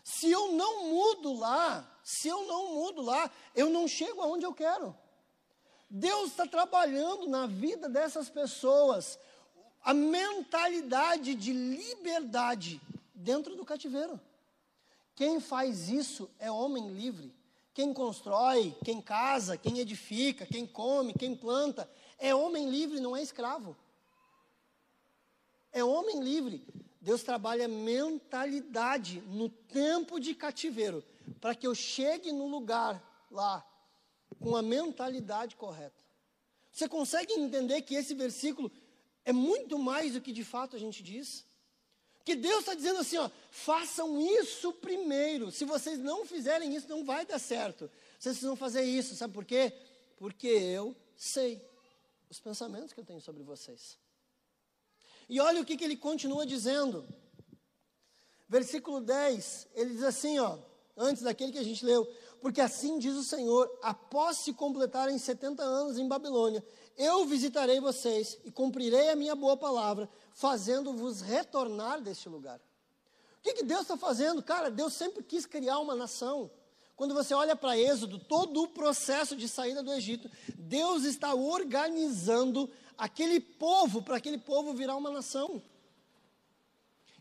Se eu não mudo lá, se eu não mudo lá, eu não chego aonde eu quero. Deus está trabalhando na vida dessas pessoas a mentalidade de liberdade dentro do cativeiro. Quem faz isso é homem livre. Quem constrói, quem casa, quem edifica, quem come, quem planta, é homem livre, não é escravo. É homem livre. Deus trabalha mentalidade no tempo de cativeiro, para que eu chegue no lugar lá com a mentalidade correta. Você consegue entender que esse versículo é muito mais do que de fato a gente diz? Que Deus está dizendo assim, ó, façam isso primeiro. Se vocês não fizerem isso, não vai dar certo. Vocês precisam fazer isso, sabe por quê? Porque eu sei os pensamentos que eu tenho sobre vocês. E olha o que, que ele continua dizendo. Versículo 10, ele diz assim, ó, antes daquele que a gente leu, porque assim diz o Senhor, após se completarem 70 anos em Babilônia, eu visitarei vocês e cumprirei a minha boa palavra, fazendo-vos retornar deste lugar. O que, que Deus está fazendo? Cara, Deus sempre quis criar uma nação. Quando você olha para Êxodo, todo o processo de saída do Egito, Deus está organizando aquele povo, para aquele povo virar uma nação.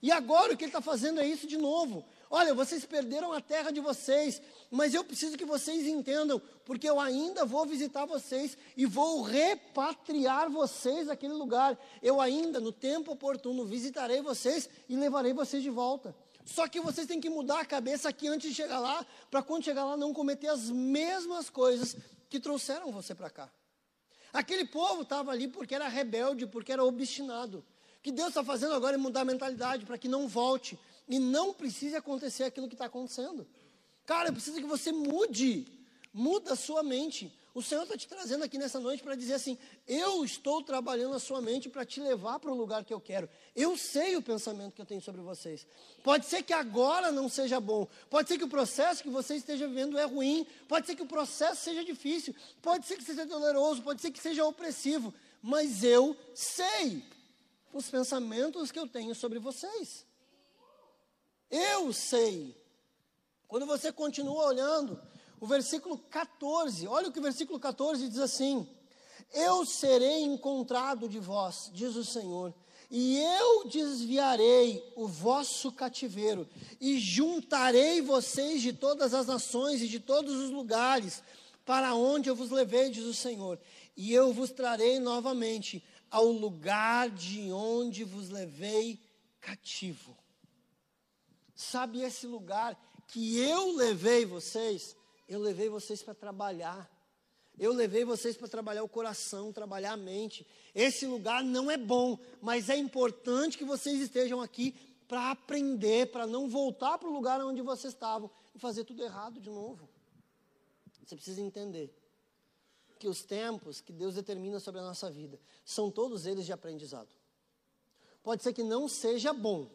E agora o que ele está fazendo é isso de novo. Olha, vocês perderam a terra de vocês, mas eu preciso que vocês entendam, porque eu ainda vou visitar vocês e vou repatriar vocês daquele lugar. Eu ainda, no tempo oportuno, visitarei vocês e levarei vocês de volta. Só que vocês têm que mudar a cabeça aqui antes de chegar lá, para quando chegar lá não cometer as mesmas coisas que trouxeram você para cá. Aquele povo estava ali porque era rebelde, porque era obstinado. O que Deus está fazendo agora é mudar a mentalidade para que não volte, e não precise acontecer aquilo que está acontecendo. Cara, eu preciso que você mude, muda a sua mente. O Senhor está te trazendo aqui nessa noite para dizer assim: eu estou trabalhando a sua mente para te levar para o lugar que eu quero. Eu sei o pensamento que eu tenho sobre vocês. Pode ser que agora não seja bom, pode ser que o processo que você esteja vivendo é ruim, pode ser que o processo seja difícil, pode ser que seja doloroso, pode ser que seja opressivo, mas eu sei os pensamentos que eu tenho sobre vocês. Eu sei. Quando você continua olhando, o versículo 14, olha o que o versículo 14 diz assim: Eu serei encontrado de vós, diz o Senhor, e eu desviarei o vosso cativeiro, e juntarei vocês de todas as nações e de todos os lugares, para onde eu vos levei, diz o Senhor, e eu vos trarei novamente ao lugar de onde vos levei cativo. Sabe esse lugar que eu levei vocês? Eu levei vocês para trabalhar. Eu levei vocês para trabalhar o coração, trabalhar a mente. Esse lugar não é bom, mas é importante que vocês estejam aqui para aprender, para não voltar para o lugar onde vocês estavam e fazer tudo errado de novo. Você precisa entender que os tempos que Deus determina sobre a nossa vida são todos eles de aprendizado. Pode ser que não seja bom,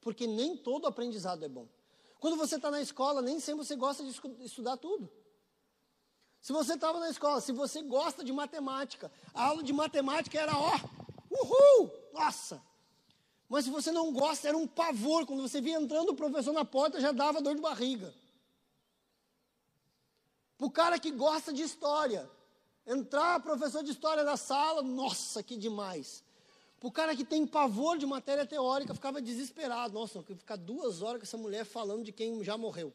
porque nem todo aprendizado é bom. Quando você está na escola, nem sempre você gosta de estudar tudo. Se você estava na escola, se você gosta de matemática, a aula de matemática era ó, uhul, nossa. Mas se você não gosta, era um pavor. Quando você via entrando o professor na porta, já dava dor de barriga. Para o cara que gosta de história, entrar professor de história na sala, nossa, que demais. O cara que tem pavor de matéria teórica ficava desesperado. Nossa, eu ficar duas horas com essa mulher falando de quem já morreu.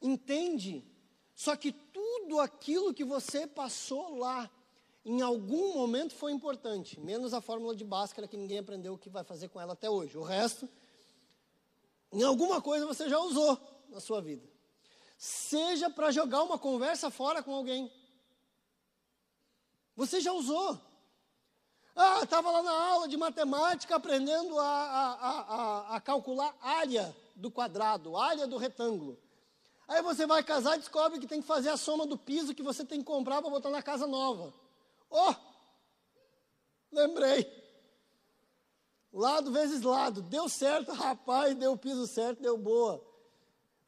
Entende? Só que tudo aquilo que você passou lá, em algum momento foi importante, menos a fórmula de Bhaskara que ninguém aprendeu o que vai fazer com ela até hoje. O resto, em alguma coisa você já usou na sua vida. Seja para jogar uma conversa fora com alguém. Você já usou. Ah, estava lá na aula de matemática aprendendo a, a, a, a, calcular área do quadrado, área do retângulo. Aí você vai casar e descobre que tem que fazer a soma do piso que você tem que comprar para botar na casa nova. Oh! Lembrei. Lado vezes lado. Deu certo, rapaz, deu o piso certo, deu boa.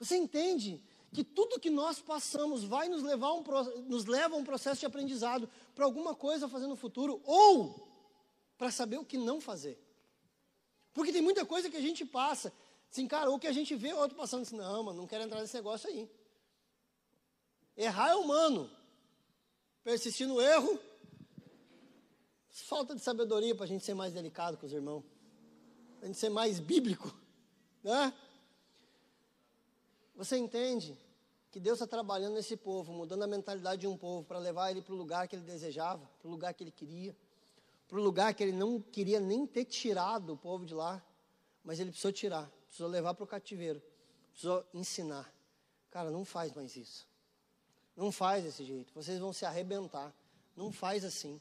Você entende? que tudo que nós passamos vai nos levar um, nos leva a um processo de aprendizado para alguma coisa fazer no futuro ou para saber o que não fazer. Porque tem muita coisa que a gente passa, assim, cara, ou que a gente vê o outro passando assim, não, mano, não quero entrar nesse negócio aí. Errar é humano. Persistir no erro, falta de sabedoria para a gente ser mais delicado com os irmãos, para a gente ser mais bíblico, né? Você entende que Deus está trabalhando nesse povo, mudando a mentalidade de um povo para levar ele para o lugar que ele desejava, para o lugar que ele queria, para o lugar que ele não queria nem ter tirado o povo de lá, mas ele precisou tirar, precisou levar para o cativeiro, precisou ensinar. Cara, não faz mais isso. Não faz desse jeito. Vocês vão se arrebentar. Não faz assim.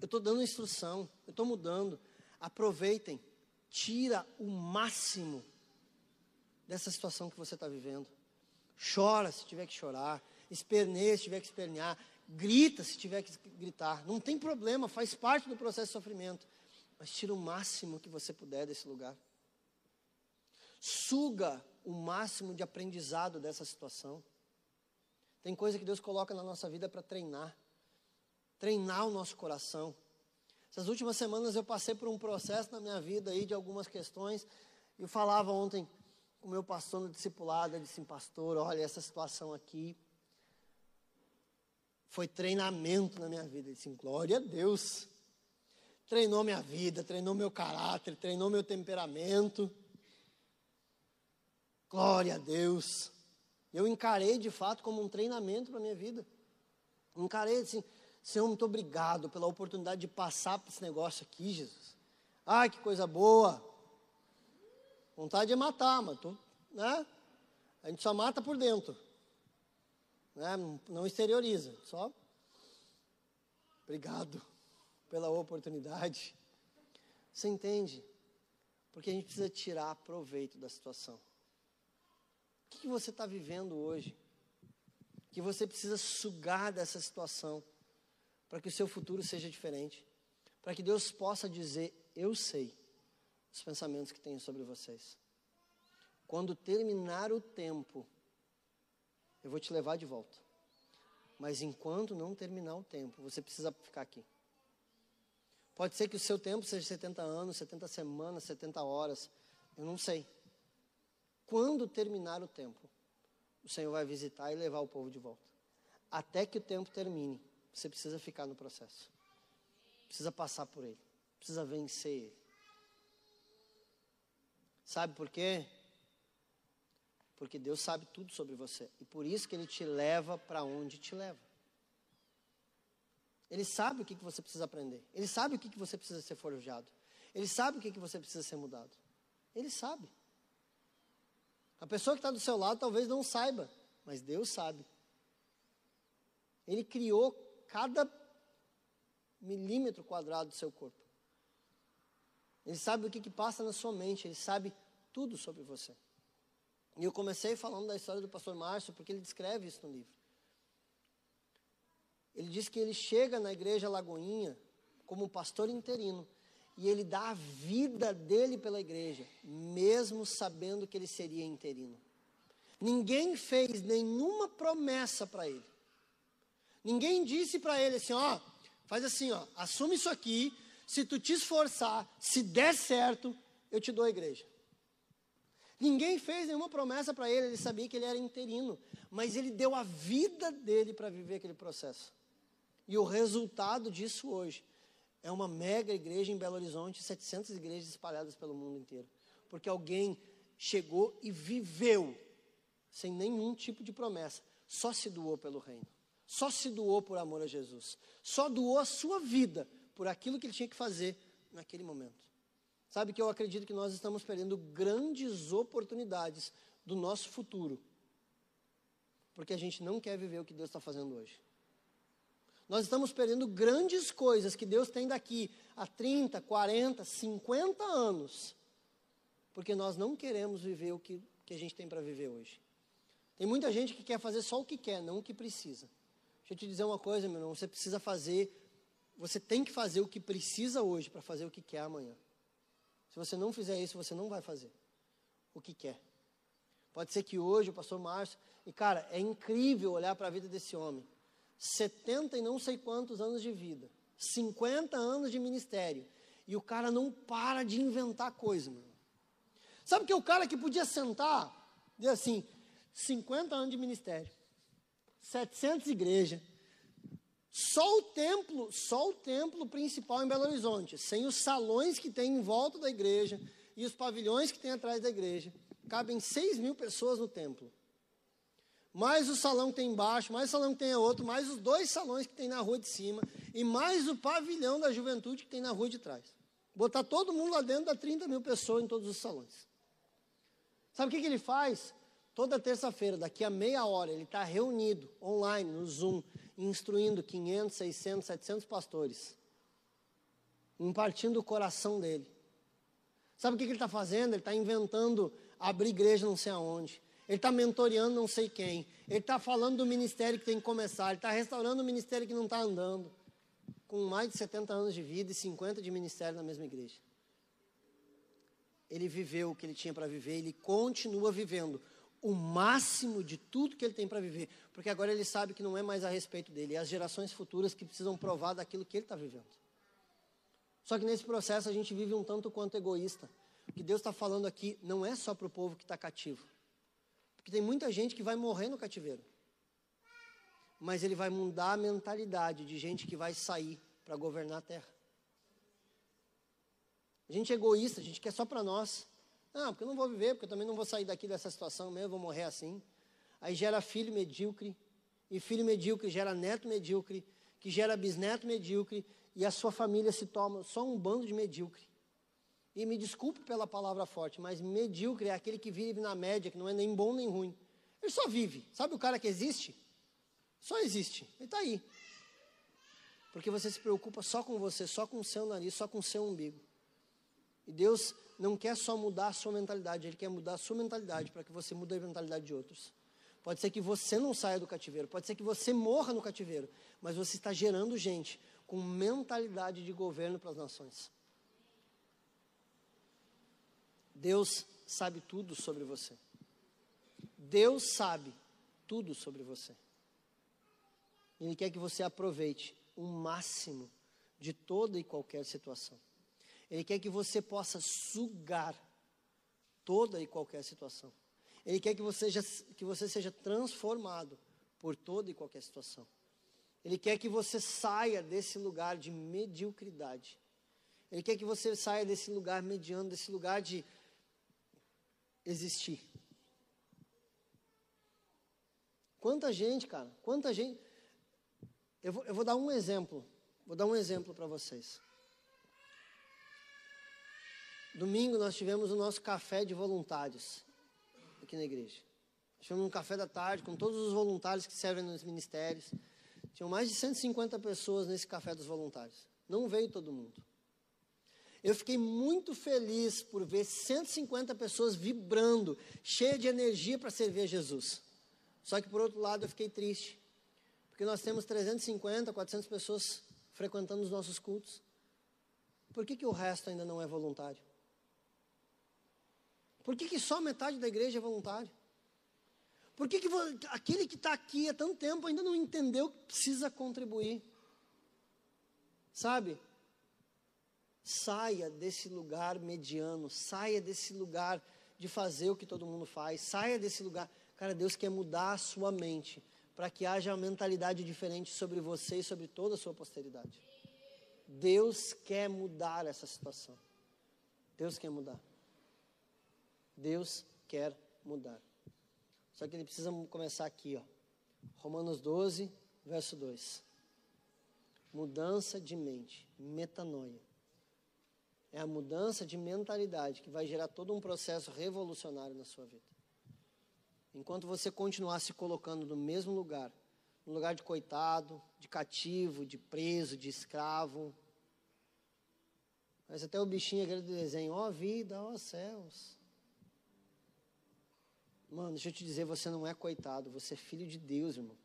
Eu estou dando instrução, eu estou mudando. Aproveitem, tira o máximo dessa situação que você está vivendo. Chora se tiver que chorar, esperneia se tiver que espernear, grita se tiver que gritar. Não tem problema, faz parte do processo de sofrimento. Mas tira o máximo que você puder desse lugar. Suga o máximo de aprendizado dessa situação. Tem coisa que Deus coloca na nossa vida para treinar treinar o nosso coração. Essas últimas semanas eu passei por um processo na minha vida aí de algumas questões. Eu falava ontem o meu pastor no discipulado, ele disse assim, pastor, olha, essa situação aqui foi treinamento na minha vida. Ele disse, glória a Deus. treinou minha vida, treinou meu caráter, treinou meu temperamento. Glória a Deus. Eu encarei de fato como um treinamento para a minha vida. Encarei assim, Senhor, muito obrigado pela oportunidade de passar por esse negócio aqui, Jesus. Ai, que coisa boa. Vontade de matar, mas tu, né? A gente só mata por dentro. Né? Não exterioriza, só. Obrigado pela oportunidade. Você entende? Porque a gente precisa tirar proveito da situação. O que você está vivendo hoje? Que você precisa sugar dessa situação para que o seu futuro seja diferente. Para que Deus possa dizer: Eu sei os pensamentos que tenho sobre vocês. Quando terminar o tempo, eu vou te levar de volta. Mas enquanto não terminar o tempo, você precisa ficar aqui. Pode ser que o seu tempo seja 70 anos, 70 semanas, 70 horas. Eu não sei. Quando terminar o tempo, o Senhor vai visitar e levar o povo de volta. Até que o tempo termine, você precisa ficar no processo. Precisa passar por ele. Precisa vencer ele. Sabe por quê? Porque Deus sabe tudo sobre você. E por isso que Ele te leva para onde te leva. Ele sabe o que, que você precisa aprender. Ele sabe o que, que você precisa ser forjado. Ele sabe o que, que você precisa ser mudado. Ele sabe. A pessoa que está do seu lado talvez não saiba, mas Deus sabe. Ele criou cada milímetro quadrado do seu corpo. Ele sabe o que, que passa na sua mente, ele sabe tudo sobre você. E eu comecei falando da história do pastor Márcio, porque ele descreve isso no livro. Ele diz que ele chega na igreja Lagoinha como pastor interino e ele dá a vida dele pela igreja, mesmo sabendo que ele seria interino. Ninguém fez nenhuma promessa para ele. Ninguém disse para ele assim, ó, faz assim, ó, assume isso aqui, se tu te esforçar, se der certo, eu te dou a igreja. Ninguém fez nenhuma promessa para ele, ele sabia que ele era interino, mas ele deu a vida dele para viver aquele processo. E o resultado disso hoje é uma mega igreja em Belo Horizonte, 700 igrejas espalhadas pelo mundo inteiro. Porque alguém chegou e viveu sem nenhum tipo de promessa, só se doou pelo reino, só se doou por amor a Jesus, só doou a sua vida por aquilo que ele tinha que fazer naquele momento. Sabe que eu acredito que nós estamos perdendo grandes oportunidades do nosso futuro, porque a gente não quer viver o que Deus está fazendo hoje. Nós estamos perdendo grandes coisas que Deus tem daqui a 30, 40, 50 anos, porque nós não queremos viver o que, que a gente tem para viver hoje. Tem muita gente que quer fazer só o que quer, não o que precisa. Deixa eu te dizer uma coisa, meu irmão, você precisa fazer, você tem que fazer o que precisa hoje para fazer o que quer amanhã. Se você não fizer isso, você não vai fazer o que quer. Pode ser que hoje o pastor Márcio, e cara, é incrível olhar para a vida desse homem. 70 e não sei quantos anos de vida, 50 anos de ministério, e o cara não para de inventar coisa, meu. Sabe que o cara que podia sentar, dizer assim, 50 anos de ministério, 700 igrejas, só o templo, só o templo principal em Belo Horizonte, sem os salões que tem em volta da igreja e os pavilhões que tem atrás da igreja, cabem 6 mil pessoas no templo. Mais o salão que tem embaixo, mais o salão que tem outro, mais os dois salões que tem na rua de cima e mais o pavilhão da juventude que tem na rua de trás. Botar todo mundo lá dentro dá 30 mil pessoas em todos os salões. Sabe o que, que ele faz? Toda terça-feira, daqui a meia hora, ele está reunido online no Zoom instruindo 500, 600, 700 pastores, impartindo o coração dele. Sabe o que, ele está fazendo? Ele está inventando abrir igreja não sei aonde. Ele está mentoreando não sei quem. Ele está falando do ministério que tem que começar. Ele está restaurando o ministério que não está andando. Com mais de 70 anos de vida e 50 de ministério na mesma igreja. Ele viveu o que ele tinha para viver, ele continua vivendo o máximo de tudo que ele tem para viver, porque agora ele sabe que não é mais a respeito dele, é as gerações futuras que precisam provar daquilo que ele está vivendo. Só que nesse processo a gente vive um tanto quanto egoísta. O que Deus está falando aqui não é só para o povo que está cativo, porque tem muita gente que vai morrer no cativeiro, mas ele vai mudar a mentalidade de gente que vai sair para governar a terra. A gente é egoísta, a gente quer só para nós. Não, porque eu não vou viver, porque eu também não vou sair daqui dessa situação mesmo, vou morrer assim. Aí gera filho medíocre, e filho medíocre gera neto medíocre, que gera bisneto medíocre, e a sua família se torna só um bando de medíocre. E me desculpe pela palavra forte, mas medíocre é aquele que vive na média, que não é nem bom nem ruim. Ele só vive. Sabe o cara que existe? Só existe. Ele está aí. Porque você se preocupa só com você, só com o seu nariz, só com o seu umbigo. E Deus não quer só mudar a sua mentalidade, Ele quer mudar a sua mentalidade para que você mude a mentalidade de outros. Pode ser que você não saia do cativeiro, pode ser que você morra no cativeiro, mas você está gerando gente com mentalidade de governo para as nações. Deus sabe tudo sobre você. Deus sabe tudo sobre você. Ele quer que você aproveite o máximo de toda e qualquer situação. Ele quer que você possa sugar toda e qualquer situação. Ele quer que você, seja, que você seja transformado por toda e qualquer situação. Ele quer que você saia desse lugar de mediocridade. Ele quer que você saia desse lugar mediano, desse lugar de existir. Quanta gente, cara, quanta gente. Eu vou, eu vou dar um exemplo, vou dar um exemplo para vocês. Domingo nós tivemos o nosso café de voluntários aqui na igreja. Tivemos um café da tarde com todos os voluntários que servem nos ministérios. Tinham mais de 150 pessoas nesse café dos voluntários. Não veio todo mundo. Eu fiquei muito feliz por ver 150 pessoas vibrando, cheia de energia para servir a Jesus. Só que por outro lado eu fiquei triste, porque nós temos 350, 400 pessoas frequentando os nossos cultos. Por que, que o resto ainda não é voluntário? Por que, que só metade da igreja é voluntário? Por que, que aquele que está aqui há tanto tempo ainda não entendeu que precisa contribuir? Sabe? Saia desse lugar mediano, saia desse lugar de fazer o que todo mundo faz, saia desse lugar. Cara, Deus quer mudar a sua mente para que haja uma mentalidade diferente sobre você e sobre toda a sua posteridade. Deus quer mudar essa situação. Deus quer mudar. Deus quer mudar. Só que ele precisa começar aqui, ó. Romanos 12, verso 2. Mudança de mente, metanoia é a mudança de mentalidade que vai gerar todo um processo revolucionário na sua vida. Enquanto você continuar se colocando no mesmo lugar, no lugar de coitado, de cativo, de preso, de escravo. Mas até o bichinho aquele do desenho, ó oh, vida, ó oh, céus. Mano, deixa eu te dizer, você não é coitado, você é filho de Deus, irmão.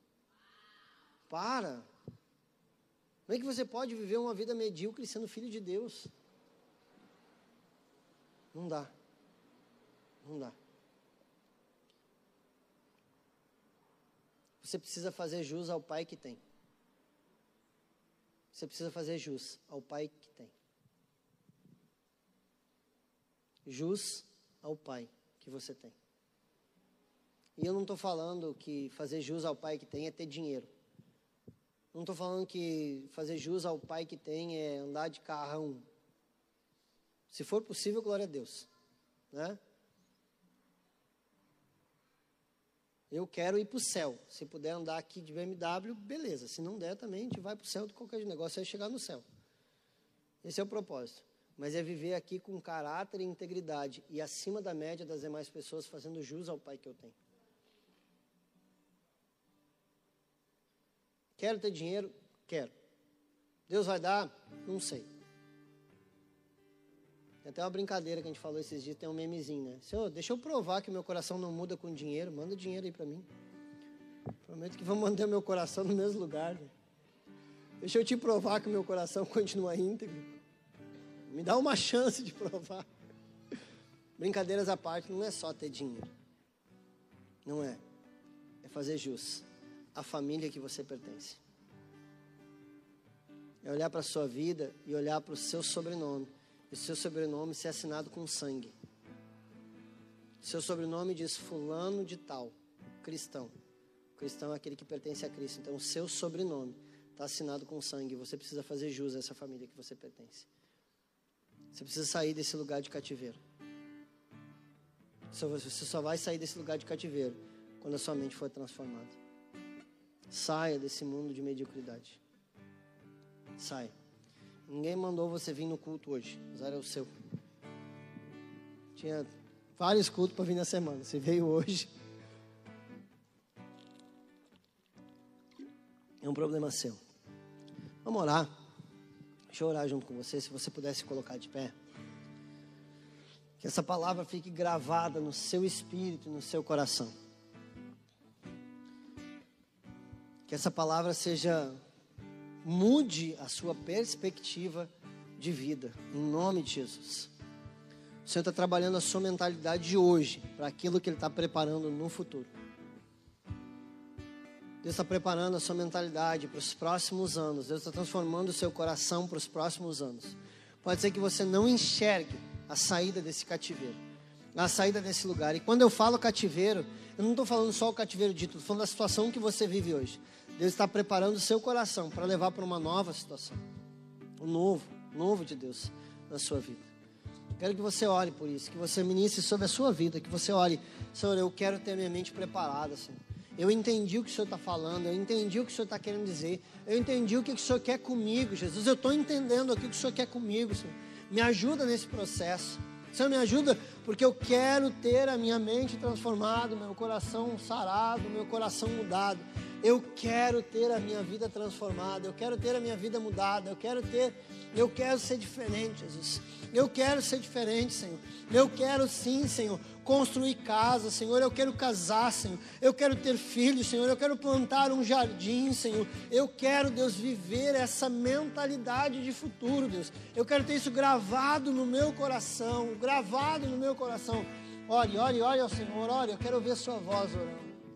Para. Como é que você pode viver uma vida medíocre sendo filho de Deus? Não dá. Não dá. Você precisa fazer jus ao pai que tem. Você precisa fazer jus ao pai que tem. Jus ao pai que você tem. E eu não estou falando que fazer jus ao pai que tem é ter dinheiro. Não estou falando que fazer jus ao pai que tem é andar de carrão se for possível, glória a Deus. Né? Eu quero ir para o céu. Se puder andar aqui de BMW, beleza. Se não der, também a gente vai para o céu de qualquer negócio, é chegar no céu. Esse é o propósito. Mas é viver aqui com caráter e integridade e acima da média das demais pessoas, fazendo jus ao Pai que eu tenho. Quero ter dinheiro? Quero. Deus vai dar? Não sei. Tem até uma brincadeira que a gente falou esses dias, tem um memezinho, né? Senhor, deixa eu provar que meu coração não muda com dinheiro, manda dinheiro aí para mim. Prometo que vou manter meu coração no mesmo lugar. Né? Deixa eu te provar que meu coração continua íntegro. Me dá uma chance de provar. Brincadeiras à parte, não é só ter dinheiro. Não é. É fazer jus à família que você pertence. É olhar para a sua vida e olhar para o seu sobrenome e seu sobrenome ser assinado com sangue. Seu sobrenome diz fulano de tal, cristão. Cristão é aquele que pertence a Cristo. Então, o seu sobrenome está assinado com sangue. Você precisa fazer jus a essa família que você pertence. Você precisa sair desse lugar de cativeiro. Você só vai sair desse lugar de cativeiro quando a sua mente for transformada. Saia desse mundo de mediocridade. Saia. Ninguém mandou você vir no culto hoje, mas era o seu. Tinha vários cultos para vir na semana. Você veio hoje. É um problema seu. Vamos orar. Deixa eu orar junto com você. Se você pudesse colocar de pé. Que essa palavra fique gravada no seu espírito, no seu coração. Que essa palavra seja mude a sua perspectiva de vida, em nome de Jesus. O Senhor está trabalhando a sua mentalidade de hoje para aquilo que Ele está preparando no futuro. Deus está preparando a sua mentalidade para os próximos anos. Deus está transformando o seu coração para os próximos anos. Pode ser que você não enxergue a saída desse cativeiro, a saída desse lugar. E quando eu falo cativeiro, eu não estou falando só o cativeiro dito, estou falando da situação que você vive hoje. Deus está preparando o seu coração para levar para uma nova situação. Um novo, novo de Deus na sua vida. Quero que você ore por isso, que você ministre sobre a sua vida, que você ore, Senhor, eu quero ter minha mente preparada, Senhor. Eu entendi o que o Senhor está falando, eu entendi o que o Senhor está querendo dizer, eu entendi o que o Senhor quer comigo, Jesus. Eu estou entendendo aqui o que o Senhor quer comigo, Senhor. Me ajuda nesse processo. Senhor, me ajuda, porque eu quero ter a minha mente transformada, meu coração sarado, meu coração mudado. Eu quero ter a minha vida transformada, eu quero ter a minha vida mudada, eu quero ter, eu quero ser diferente, Jesus. Eu quero ser diferente, Senhor. Eu quero sim, Senhor, construir casa, Senhor. Eu quero casar, Senhor. Eu quero ter filhos, Senhor. Eu quero plantar um jardim, Senhor. Eu quero, Deus, viver essa mentalidade de futuro, Deus. Eu quero ter isso gravado no meu coração, gravado no meu coração. Ore, ore, ore ao Senhor, ore. Eu quero ouvir a sua voz orando.